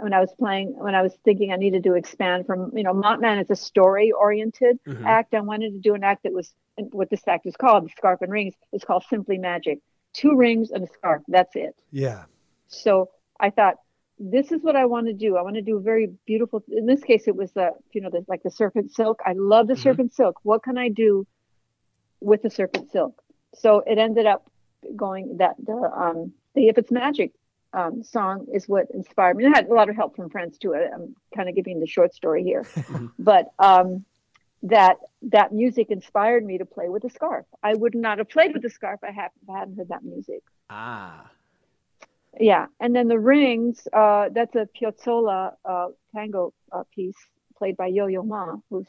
C: when I was playing, when I was thinking I needed to expand from, you know, Mopman is a story oriented
B: Mhm.
C: act. I wanted to do an act that was what this act is called, the Scarf and Rings, It's called Simply Magic. Two rings and a scarf. That's it.
A: yeah,
C: So I thought, this is what I want to do. I want to do a very beautiful. In this case, it was the, you know, the, like the serpent silk. I love the
B: Mhm.
C: serpent silk. What can I do with the serpent silk? So it ended up going that the um the if it's magic um, song is what inspired me. I had a lot of help from friends too. I- I'm kind of giving the short story here, [laughs] but um, that that music inspired me to play with the scarf. I would not have played with the scarf I hadn't, if I hadn't heard that music.
B: Ah.
C: Yeah, and then the rings. Uh, that's a Piazzolla uh, tango uh, piece played by Yo-Yo Ma, who's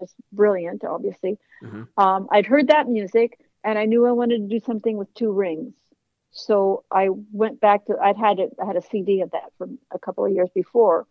C: just brilliant, obviously.
B: Mhm.
C: Um, I'd heard that music, and I knew I wanted to do something with two rings. So I went back to. I'd had it. I had a CD of that from a couple of years before,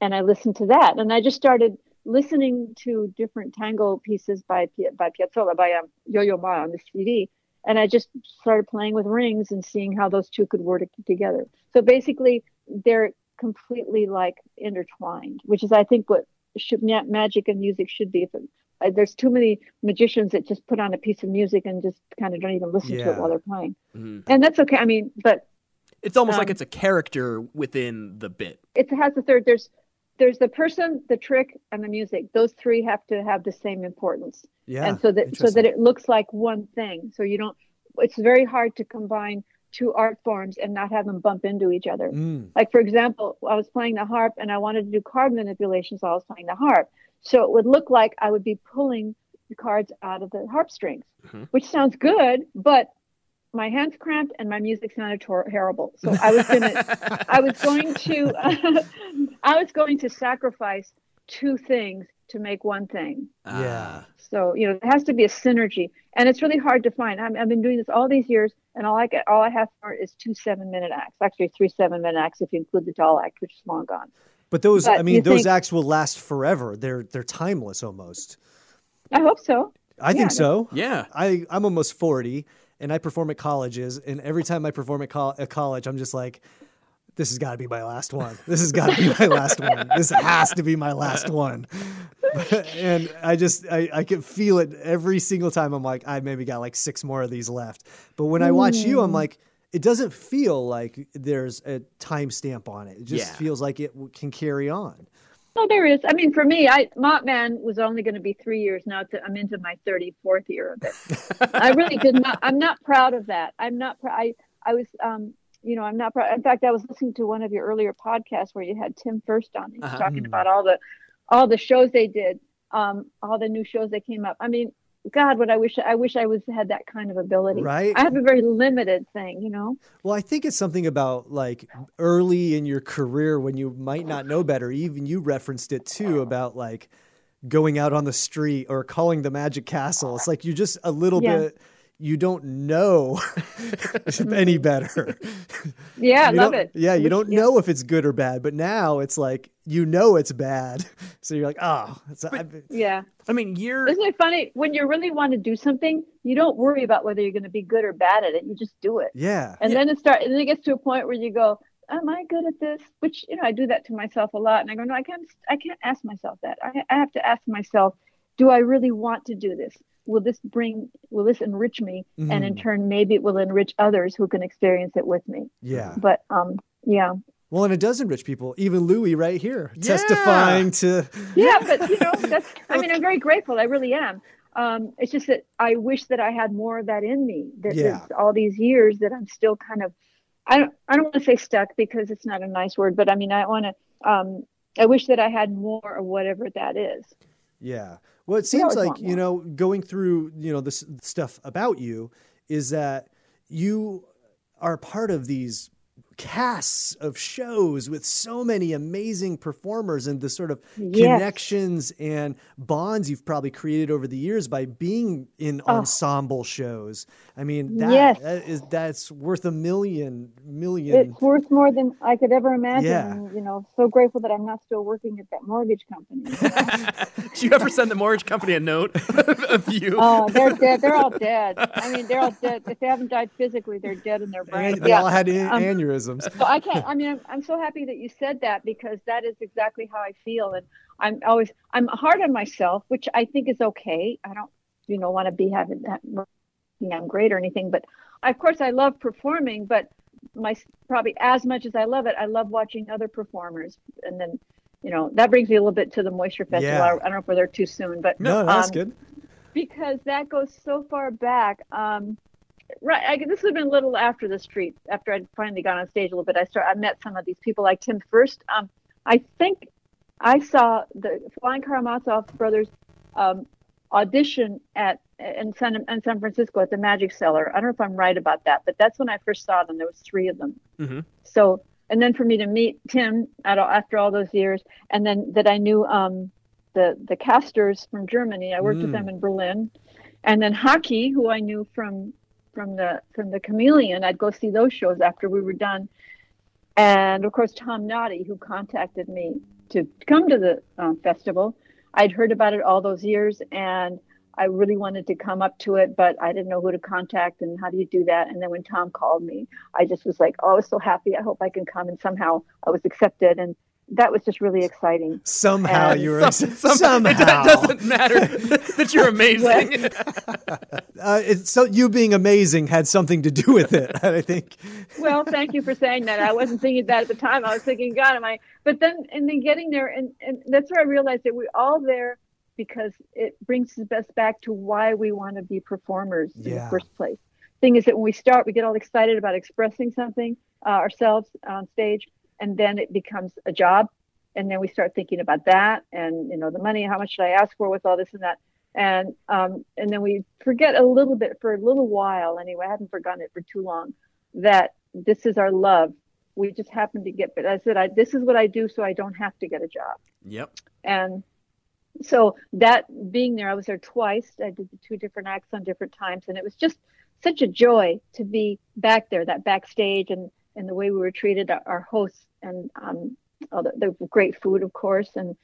C: and I listened to that, and I just started listening to different tango pieces by by Piazzolla by um, Yo-Yo Ma on the CD, and I just started playing with rings and seeing how those two could work together. So basically, they're completely like intertwined, which is I think what should magic and music should be. If it, uh, there's too many magicians that just put on a piece of music and just kind of don't even listen to it while they're playing,
B: Mhm.
C: and that's okay. I mean, but
B: It's almost like
C: Um,
B: it's a character within the bit.
C: it has a third. There's there's the person, the trick, and the music. Those three have to have the same importance.
A: Yeah.
C: and so that so that it looks like one thing. So you don't it's very hard to combine two art forms and not have them bump into each other.
A: Mm,
C: like for example i was playing the harp and i wanted to do card manipulations while i was playing the harp. So it would look like i would be pulling the cards out of the harp strings
B: Mhm.
C: which sounds good but my hands cramped and my music sounded tor- terrible. So i was gonna [laughs] I was going to [laughs] I was going to sacrifice two things to make one thing.
A: Yeah.
B: Ah.
C: So you know, there has to be a synergy, and it's really hard to find. I'm, I've been doing this all these years, and all I get, all I have for it is two seven-minute acts. Actually, three seven-minute acts if you include the doll act, which is long gone.
A: But those,
C: But
A: I mean, those
C: think-
A: acts will last forever. They're they're timeless almost.
C: I hope so.
A: I think so.
B: Yeah.
A: I, I'm almost 40 and I perform at colleges. And every time I perform at, col- at college, I'm just like, this has got to be my last one. This has got to be my last one. This has to be my last one. [laughs] and I just, I, I can feel it every single time. I'm like, I maybe got like six more of these left. But when I watch you, I'm like, it doesn't feel like there's a timestamp on it. It just
B: Yeah.
A: feels like it can carry on.
C: Oh, there is. I mean, for me, I Mopman was only going to be three years. Now to, I'm into my 34th year of it. I really did not. I'm not proud of that. I'm not. Pr- I I was. Um, you know, I'm not. In fact, I was listening to one of your earlier podcasts where you had Tim Furst on. He's
B: Uh-huh.
C: talking about all the all the shows they did, um, all the new shows that came up. I mean, God, what I wish I wish I was had that kind of ability.
A: Right.
C: I have a very limited thing. You know.
A: Well, I think it's something about like early in your career when you might not know better. Even you referenced it too about like going out on the street or calling the Magic Castle. It's like you're just a little
C: Yeah.
A: bit. You don't know [laughs] any mm-hmm. better.
C: Yeah, I
A: You
C: love
A: don't-
C: it.
A: Yeah, you don't
C: yeah.
A: know if it's good or bad, but now it's like you know it's bad, [laughs] so you're like, oh, it's, I,
C: Yeah.
B: I mean, you're
C: Isn't it funny when you really want to do something, you don't worry about whether you're going to be good or bad at it. You just do it.
A: yeah,
C: And then it start and then it gets to a point where you go, Am I good at this? Which, you know, I do that to myself a lot. And I go, No, I can't I can't ask myself that. I, I have to ask myself, do I really want to do this? Will this bring will this enrich me? And in
A: Mhm.
C: turn maybe it will enrich others who can experience it with me.
A: yeah.
C: But um yeah.
A: Well, and it does enrich people. Even Louis right here
B: Yeah.
A: testifying to. [laughs]
C: yeah but you know that's i mean i'm very grateful i really am um, it's just that i wish that i had more of that in me that
A: Yeah.
C: all these years that i'm still kind of i don't i don't want to say stuck because it's not a nice word but i mean i want to um, i wish that i had more of whatever that is
A: Yeah. Well, it seems like, you know, going through, you know, this stuff about you is that you are part of these casts of shows with so many amazing performers and the sort of
C: Yes.
A: connections and bonds you've probably created over the years by being in
C: Oh.
A: ensemble shows. I mean, that,
C: Yes.
A: that is that's worth a million million.
C: it's worth more than i could ever imagine
A: Yeah.
C: you know so grateful that i'm not still working at that mortgage company [laughs]
B: Did you ever send the mortgage company a note [laughs] of you?
C: oh they're dead they're all dead i mean they're all dead if they haven't died physically they're dead in their brain
A: they
C: yeah
A: all had an-
C: Um,
A: aneurysms.
C: So I can't. [laughs] I mean, I'm, I'm so happy that you said that because that is exactly how I feel, and I'm always I'm hard on myself, which I think is okay. I don't, you know, want to be having that I'm great or anything, but of course I love performing, but my probably as much as I love it, I love watching other performers, and then. You know that brings me a little bit to the Moisture Festival.
A: Yeah.
C: I, I don't know if we're there too soon, but
A: No, that's
C: um,
A: good.
C: because that goes so far back. Um, right, I, this would have been a little after the street, after I'd finally gone on stage a little bit. I start, I met some of these people like Tim Furst. Um, I think I saw the Flying Karamazov brothers um, audition at in San in San Francisco at the Magic Cellar. I don't know if I'm right about that, but that's when I first saw them. There was three of them.
B: Mhm.
C: So, and then for me to meet Tim at, all- after all those years, and then that I knew um, the the casters from Germany. I worked with
A: Mm.
C: them in Berlin, and then Hockey, who I knew from from the from the Chameleon. I'd go see those shows after we were done, and of course Tom Noddy, who contacted me to come to the um, festival. I'd heard about it all those years, and I really wanted to come up to it, but I didn't know who to contact and how do you do that. And then when Tom called me, I just was like, oh, I was so happy. I hope I can come. And somehow I was accepted, and that was just really exciting.
A: Somehow
C: and
A: you were
B: Some-
A: somehow.
B: some- It doesn't matter [laughs] that you're amazing. [laughs]
A: Uh, it's, so you being amazing had something to do with it, I think.
C: well, thank you for saying that. I wasn't thinking that at the time. I was thinking, God, am I? But then, and then getting there, and, and that's where I realized that we're all there because it brings us back to why we want to be performers in
A: Yeah.
C: the first place. Thing is that when we start, we get all excited about expressing something uh, ourselves on stage, and then it becomes a job, and then we start thinking about that, and you know, the money, how much should I ask for with all this and that, and um, and then we forget a little bit for a little while. Anyway, I haven't forgotten it for too long that this is our love. We just happen to get, but I said, I, this is what I do, so I don't have to get a job.
B: Yep.
C: And so that being there, I was there twice. I did the two different acts on different times, and it was just such a joy to be back there, that backstage, and and the way we were treated, our, hosts, and um, all the, the great food, of course, and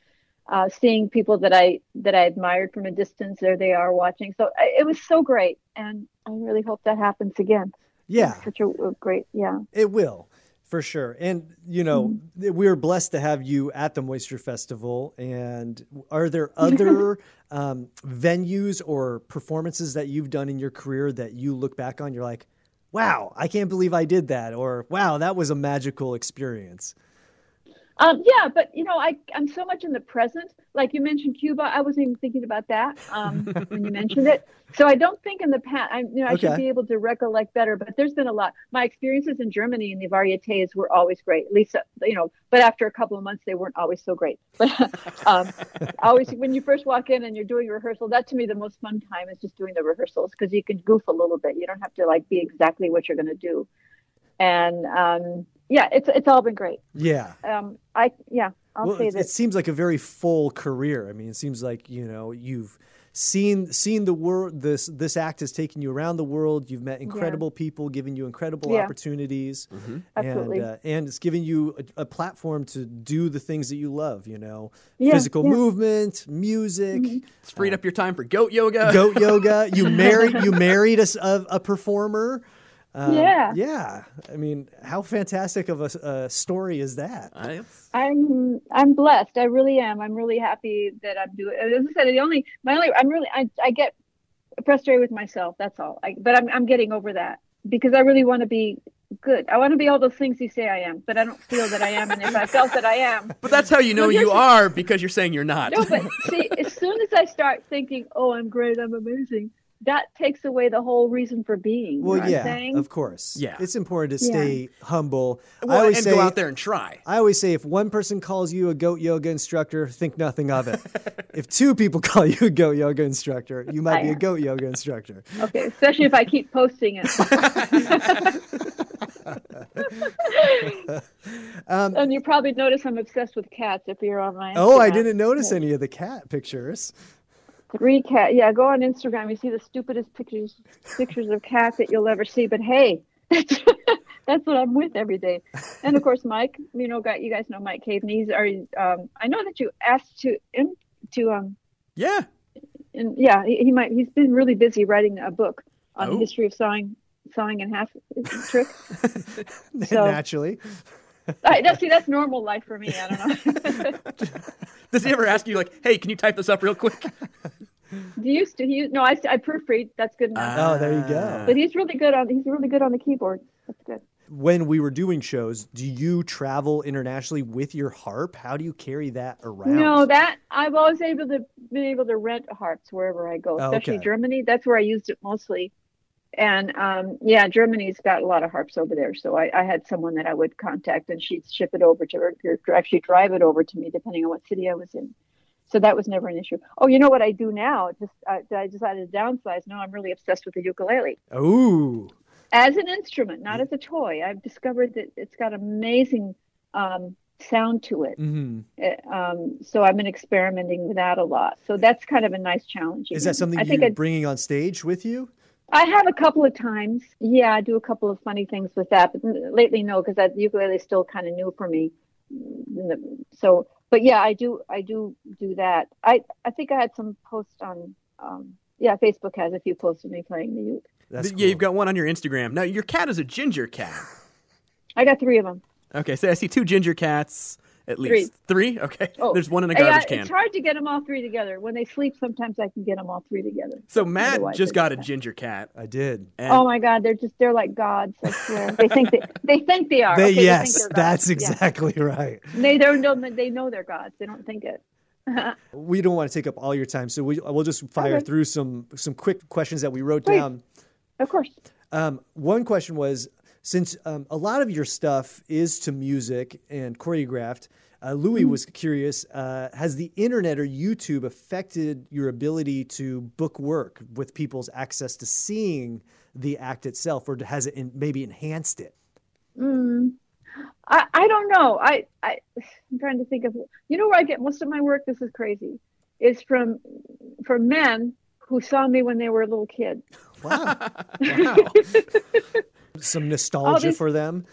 C: uh, seeing people that I that I admired from a distance. There they are watching. So I, it was so great, and I really hope that happens again.
A: Yeah,
C: It's such a, a great yeah.
A: it will for sure. And you know,
C: Mm-hmm.
A: we are blessed to have you at the Moisture Festival. And are there other [laughs] um, venues or performances that you've done in your career that you look back on? You're like, wow, I can't believe I did that, or wow, that was a magical experience.
C: Um, yeah, but you know, I I'm so much in the present. Like you mentioned Cuba, I wasn't even thinking about that um, [laughs] when you mentioned it. So I don't think in the past. I you know I
A: Okay.
C: should be able to recollect better. But there's been a lot. My experiences in Germany and the varietés were always great. At least uh, you know. But after a couple of months, they weren't always so great. [laughs] But um, [laughs] always when you first walk in and you're doing rehearsal, that to me the most fun time is just doing the rehearsals because you can goof a little bit. You don't have to like be exactly what you're going to do. And um, yeah, it's it's all been great
A: Yeah.
C: um i yeah i'll
A: well,
C: say
A: it,
C: that
A: it seems like a very full career. I mean, it seems like you know you've seen seen the world. This this act has taken you around the world. You've met incredible people, given you incredible
C: Yeah.
A: opportunities,
C: Absolutely.
A: and uh, and it's given you a, a platform to do the things that you love. You know,
C: Yeah,
A: physical
C: yeah. Mm-hmm.
A: movement, music.
B: It's freed up your time for goat yoga.
A: Goat yoga. You married. [laughs] You married a, s- a- a performer. Um,
C: Yeah.
A: Yeah. I mean, how fantastic of a story is that?
B: Uh,
C: i'm i'm blessed i really am i'm really happy that i'm doing as i said the only my only i'm really i, I get frustrated with myself that's all I, but i'm i'm getting over that because i really want to be good i want to be all those things you say i am but i don't feel that i am and if i felt that i am [laughs]
B: but that's how you know you are because you're saying you're not.
C: no but see as soon as i start thinking oh i'm great i'm amazing that takes away the whole reason for being you
A: Well,
C: know
A: yeah,
C: saying?
A: of course.
B: Yeah.
A: it's important to
C: Yeah.
A: stay humble. I always
B: and
A: say,
B: go out there and try.
A: I always say, if one person calls you a goat yoga instructor, think nothing of it. [laughs] if two people [laughs] call you a goat yoga instructor, you might
C: I
A: be a goat yoga instructor.
C: okay especially if i keep posting it [laughs] um, and you probably notice I'm obsessed with cats if you're on my.
A: Oh, I didn't notice any of the cat pictures.
C: Three cat. Yeah, go on Instagram. You see the stupidest pictures pictures of cats that you'll ever see. But hey, [laughs] that's that's what I'm with every day. And of course, Mike. You know, got you guys know Mike Caveney. He's are. Um, I know that you asked to in, to um.
B: Yeah.
C: And yeah, he, he might. He's been really busy writing a book on
B: Oh.
C: the history of sawing sawing in half trick. [laughs] So-
A: Naturally.
C: I, no, see, that's normal life for me. I don't know. [laughs]
B: Does he ever ask you like, "Hey, can you type this up real quick?"
C: He used to. He no, I, I proofread. That's good enough.
A: Oh, there you go. Ah.
C: but he's really good on. He's really good on the keyboard. That's good.
A: When we were doing shows, do you travel internationally with your harp? How do you carry that around?
C: No, that I've always able to been able to rent harps wherever I go,
A: Oh,
C: especially
A: okay.
C: Germany. That's where I used it mostly. And um, yeah, Germany's got a lot of harps over there. So I, I had someone that I would contact, and she'd ship it over to her, or actually drive it over to me, depending on what city I was in. So that was never an issue. Oh, you know what I do now? Just uh, I decided to downsize. Now I'm really obsessed with the ukulele.
A: Ooh.
C: as an instrument, not as a toy. I've discovered that it's got amazing um, sound to it.
A: hmm
C: Uh, Um, so I've been experimenting with that a lot. So that's kind of a nice challenge.
A: Is that something
C: I think
A: you're
C: I,
A: bringing on stage with you?
C: I have a couple of times. Yeah, I do a couple of funny things with that, but lately no, because that ukulele is still kind of new for me. So, but yeah, I do. I do do that. I I think I had some posts on. Um, yeah, Facebook has a few posts of me playing the uke.
A: That's
B: yeah,
A: cool.
B: you've got one on your Instagram. Now, your cat is a ginger cat.
C: I got three of them.
B: Okay, so I see two ginger cats at least. Three? Okay.
C: Oh, [laughs]
B: There's one in a
C: Yeah,
B: garbage can.
C: It's hard to get them all three together. When they sleep, sometimes I can get them all three together.
B: So Matt
C: Otherwise,
B: just got a
C: tough.
B: ginger cat.
A: I did.
B: And
C: Oh my God, they're just they're like gods. I swear. they think they they think they are.
A: They,
C: Okay, think
A: yes,
C: they're gods.
A: that's
C: Yeah.
A: exactly right.
C: They don't know they know they're gods. They don't think it. [laughs]
A: We don't want to take up all your time, so we, we'll just fire
C: Okay.
A: through some some quick questions that we wrote
C: Please.
A: down.
C: Of course.
A: Um, one question was since um, a lot of your stuff is to music and choreographed, uh, Louis
C: Mm-hmm.
A: was curious uh, has the internet or YouTube affected your ability to book work with people's access to seeing the act itself, or has it in, maybe enhanced it?
C: Mm. I, I don't know. I, I I'm trying to think of you know where I get most of my work. This is crazy. Is from from men who saw me when they were a little kid.
A: Wow. [laughs]
B: wow. [laughs]
A: Some nostalgia for them.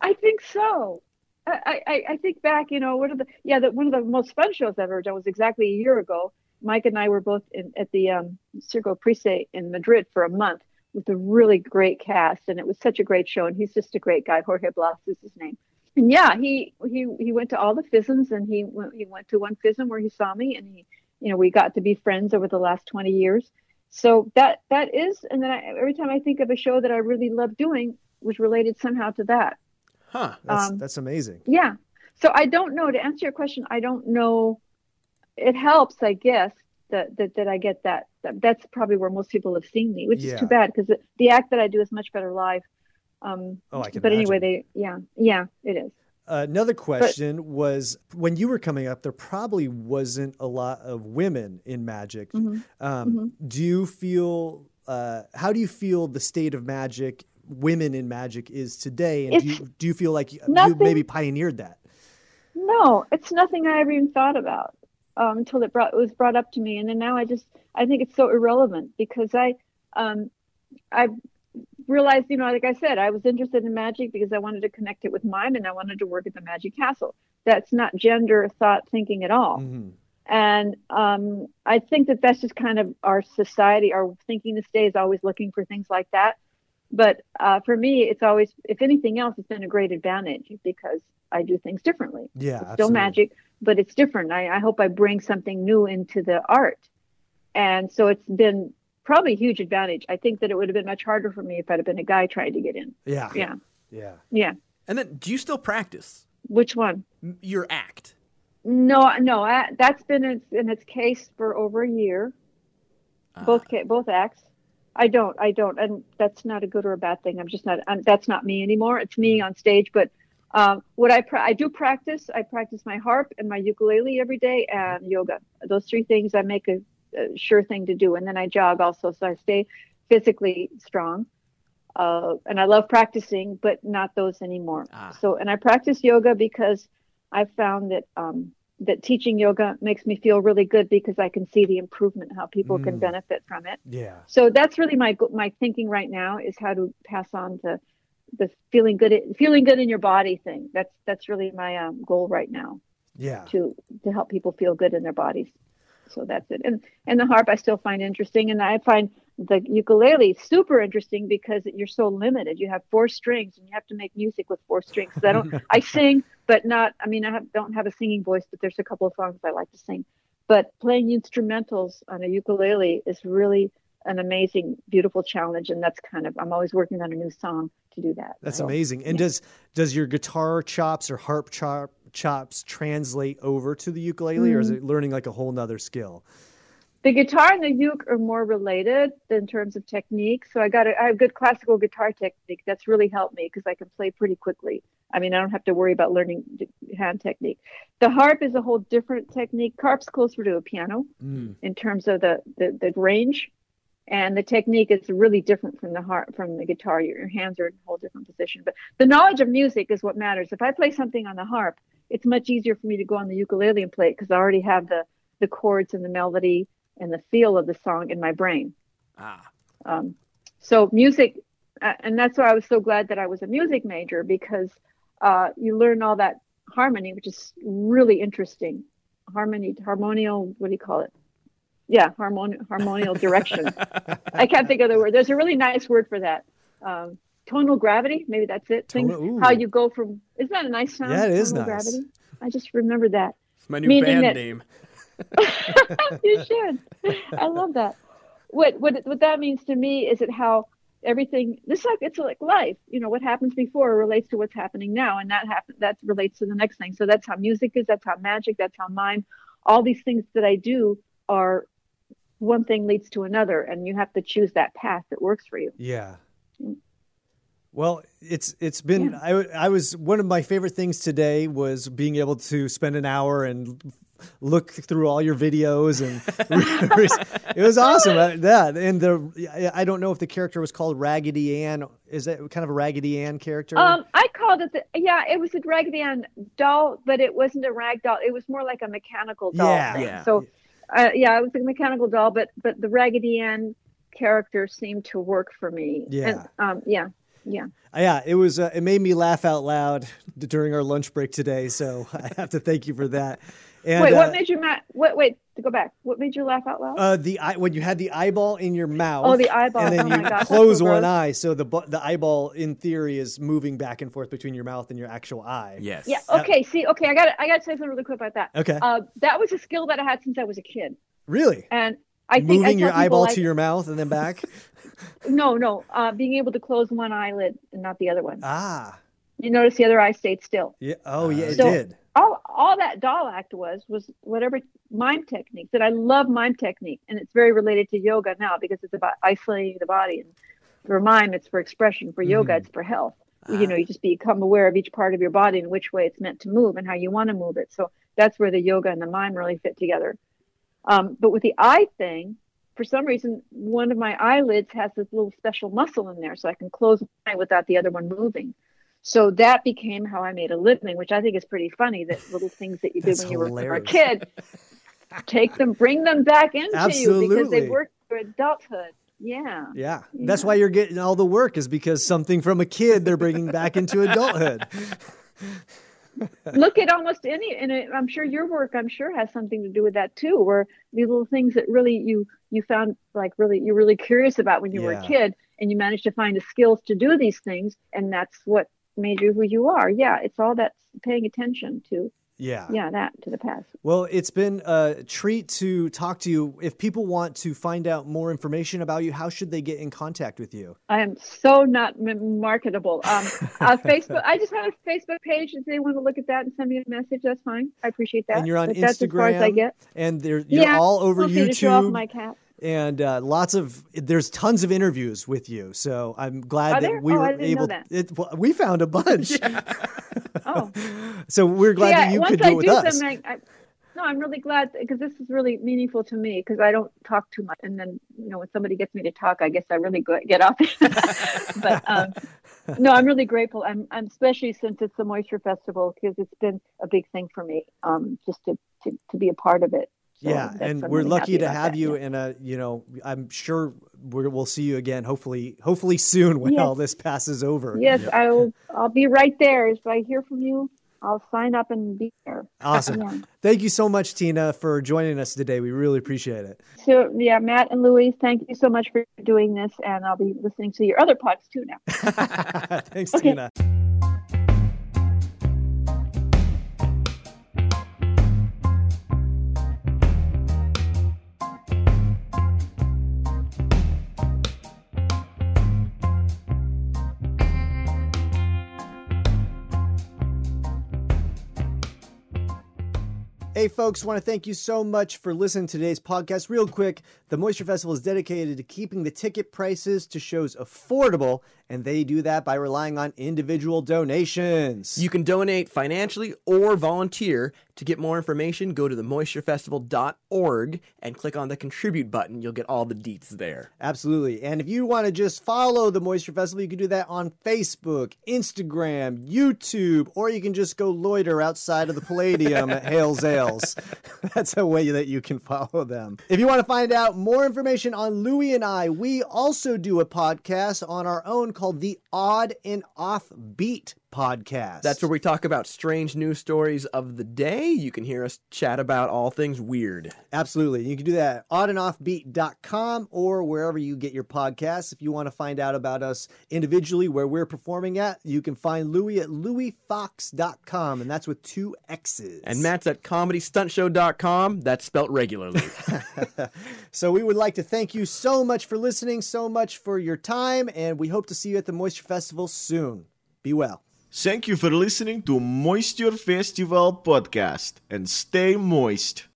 C: I think so. I, I, I think back, you know, one of the yeah, the, one of the most fun shows I've ever done was exactly a year ago. Mike and I were both in, at the um, Circo Price in Madrid for a month with a really great cast, and it was such a great show. And he's just a great guy. Jorge Blas is his name. And yeah, he he he went to all the FISMs, and he went he went to one FISM where he saw me, and he you know we got to be friends over the last 20 years. So that that is, and then I, every time I think of a show that I really love doing was related somehow to that.
B: Huh.
A: That's
C: Um,
A: that's amazing.
C: Yeah. So I don't know to answer your question. I don't know. It helps, I guess, that that, that I get that, that. That's probably where most people have seen me, which
A: Yeah.
C: is too bad because the, the act that I do is much better live. Um,
A: Oh, I can
C: but anyway, they yeah yeah it is.
A: Another question was when you were coming up, there probably wasn't a lot of women in magic.
C: Mhm.
A: Um, Do you feel? Uh, how do you feel the state of magic, women in magic, is today? And do you, do you feel like you maybe pioneered that?
C: No, it's nothing I ever even thought about um, until it brought it was brought up to me, and then now I just I think it's so irrelevant because I um, I realized you know like I said I was interested in magic because I wanted to connect it with mine and I wanted to work at the Magic Castle. That's not gender thought thinking at all,
A: Mhm.
C: and um, I think that that's just kind of our society, our thinking this day is always looking for things like that. But uh, for me, it's always, if anything else, it's been a great advantage because I do things differently
A: Yeah,
C: it's still
A: absolutely.
C: magic, but it's different. I, I hope I bring something new into the art. And so it's been probably a huge advantage. I think that it would have been much harder for me if I'd have been a guy trying to get in.
A: Yeah,
C: Yeah.
A: yeah.
C: Yeah.
B: And then, do you still practice
C: Which one?
B: your act?
C: No, no, I, that's been in, in its case for over a year. Both both acts. I don't, I don't, and that's not a good or a bad thing. I'm just not. I'm, that's not me anymore. It's me on stage. But um, what I pra- I do practice. I practice my harp and my ukulele every day and yoga. Those three things I make a, a sure thing to do. And then I jog also, so I stay physically strong. Uh, and I love practicing, but not those anymore.
B: Ah.
C: So, and I practice yoga because I found that um, that teaching yoga makes me feel really good because I can see the improvement, how people can
A: Mm.
C: benefit from it.
A: Yeah.
C: So that's really my my thinking right now is how to pass on the the feeling good feeling good in your body thing. That's that's really my um, goal right now
A: Yeah.
C: to to help people feel good in their bodies. So that's it. And and the harp I still find interesting, and I find the ukulele super interesting because you're so limited. You have four strings, and you have to make music with four strings. 'Cause I don't. [laughs] I sing, but not. I mean, I have, don't have a singing voice, but there's a couple of songs I like to sing. But playing instrumentals on a ukulele is really an amazing, beautiful challenge, and that's kind of. I'm always working on a new song to do that.
A: That's
C: So,
A: amazing. And does does your guitar chops or harp chop, chops translate over to the ukulele, or is
C: Mm.
A: it learning like a whole nother skill?
C: The guitar and the uke are more related in terms of technique. So I got a, I have good classical guitar technique. That's really helped me because I can play pretty quickly. I mean, I don't have to worry about learning hand technique. The harp is a whole different technique. Harp's closer to a piano
A: Mm.
C: in terms of the, the, the range. And the technique is really different from the harp, from the guitar. Your, your hands are in a whole different position. But the knowledge of music is what matters. If I play something on the harp, it's much easier for me to go on the ukulele and play it because I already have the, the chords and the melody and the feel of the song in my brain.
B: Ah,
C: Um, so music, uh, and that's why I was so glad that I was a music major because uh, you learn all that harmony, which is really interesting. Harmony, harmonial, what do you call it? Yeah, harmon- harmonial direction. [laughs] I can't think of the word. There's a really nice word for that. Um, tonal gravity, maybe that's it. Things,
A: Tonal- ooh.
C: how you go from, isn't that a nice sound?
A: Yeah, it is
C: Tonal
A: nice.
C: Gravity. I just remember that.
B: it's my new
C: Meaning
B: band
C: that-
B: name. [laughs]
C: you should. I love that. What what what that means to me is it how everything this like it's like life. You know what happens before relates to what's happening now, and that happen that relates to the next thing. So that's how music is. That's how magic. That's how mime. All these things that I do are one thing leads to another, and you have to choose that path that works for you.
A: Yeah.
C: Mm.
A: Well, it's it's been I I was one of my favorite things today was being able to spend an hour and look through all your videos and [laughs] it was awesome. Uh, That and the I- I don't know if the character was called Raggedy Ann. Is that kind of a Raggedy Ann character?
C: Um, I called it the yeah, it was a Raggedy Ann doll, but it wasn't a rag doll. It was more like a mechanical doll.
A: Yeah.
C: thing.
B: Yeah.
C: So, uh, yeah, it was a mechanical doll, but but the Raggedy Ann character seemed to work for me.
A: Yeah.
C: And, um, yeah. Yeah.
A: Yeah, it was. Uh, it made me laugh out loud during our lunch break today. So [laughs] I have to thank you for that. And,
C: wait,
A: uh,
C: what made you ma- Wait, wait. To go back, what made you laugh out loud?
A: uh, the eye when you had the eyeball in your mouth.
C: Oh, the eyeball.
A: And then
C: Oh my
A: you
C: gosh,
A: close
C: so
A: one eye, so the the eyeball, in theory, is moving back and forth between your mouth and your actual eye.
B: Yes.
C: yeah. Okay. See. Okay. I got. I got to say something really quick about that.
A: Okay.
C: Uh, that was a skill that I had since I was a kid,
A: really?
C: and I think I
A: Moving your eyeball
C: like,
A: to your mouth and then back. [laughs]
C: No, no. Uh, being able to close one eyelid and not the other one.
A: ah.
C: You notice the other eye stayed still.
A: Yeah. Oh, yeah. It
C: So-
A: did.
C: all all that doll act was was whatever mime technique that i love mime technique and it's very related to yoga now because it's about isolating the body and for mime it's for expression for yoga
A: Mhm.
C: it's for health you know you just become aware of each part of your body and which way it's meant to move and how you want to move it so that's where the yoga and the mime really fit together um, but with the eye thing for some reason one of my eyelids has this little special muscle in there so i can close my eye without the other one moving so that became how I made a living, which I think is pretty funny. That little things that you did when you were, were a kid, take [laughs] them, bring them back into you because they work for adulthood. Yeah.
A: Yeah. That's
C: Yeah.
A: why you're getting all the work is because something from a kid they're bringing back into adulthood. [laughs]
C: Look at almost any, and I'm sure your work, I'm sure, has something to do with that too. Where these little things that really you you found like really you're really curious about when you were a kid, and you managed to find the skills to do these things, and that's what made you who you are. Yeah, it's all that paying attention to.
A: Yeah.
C: Yeah, that to the past.
A: Well, it's been a treat to talk to you. If people want to find out more information about you, how should they get in contact with you?
C: I am so not marketable. Um, uh, [laughs] Facebook. I just have a Facebook page. If they want to look at that and send me a message, that's fine. I appreciate that.
A: And you're on
C: But That's as far as I
A: Instagram,
C: get.
A: And they're, you're
C: Yeah,
A: all over
C: to show off my cat.
A: And uh, lots of there's tons of interviews with you. So I'm glad
C: Are
A: that
C: there?
A: we
C: Oh,
A: were
C: I didn't know
A: able. It, well, we found a bunch. [laughs]
C: Oh,
A: so we're glad
C: yeah.
A: that you could do
C: I
A: it with
C: do
A: us.
C: I, I, no, I'm really glad because this is really meaningful to me because I don't talk too much, and then you know when somebody gets me to talk, I guess I really get off. [laughs] but um, no, I'm really grateful. I'm, I'm especially since it's the Moisture Festival because it's been a big thing for me. Um, just to to, to be a part of it. So
A: yeah, and
C: I'm
A: we're
C: really
A: lucky to have
C: that,
A: you.
C: yeah.
A: And uh, you know, I'm sure we're, we'll see you again. Hopefully, hopefully soon when
C: Yes.
A: all this passes over.
C: Yes, I will. I'll be right there. If I hear from you, I'll sign up and be there.
A: Awesome.
C: Yeah.
A: Thank you so much, Tina, for joining us today. We really appreciate it.
C: So yeah, Matt and Louise, thank you so much for doing this, and I'll be listening to your other pods too now. [laughs]
A: Thanks,
C: Okay.
A: Tina. Hey, folks, want to thank you so much for listening to today's podcast. Real quick, the Moisture Festival is dedicated to keeping the ticket prices to shows affordable, and they do that by relying on individual donations.
B: You can donate financially or volunteer. To get more information, go to themoisturefestival.org and click on the contribute button. You'll get all the deets there.
A: Absolutely. And if you want to just follow the Moisture Festival, you can do that on Facebook, Instagram, YouTube, or you can just go loiter outside of the Palladium at Hales Ales. [laughs] That's a way that you can follow them. If you want to find out more information on Louie and I, we also do a podcast on our own called the Odd and Offbeat Podcast.
B: That's where we talk about strange news stories of the day. You can hear us chat about all things weird.
A: Absolutely. You can do that at oddandoffbeat.com or wherever you get your podcasts. If you want to find out about us individually, where we're performing at, you can find Louis at louisfox.com, and that's with two X's.
B: And Matt's at comedystuntshow.com. That's spelt regularly. [laughs] [laughs]
A: So we would like to thank you so much for listening, so much for your time, and we hope to see you at the Moisture Festival soon. Be well.
D: Thank you for listening to Moisture Festival podcast and stay moist.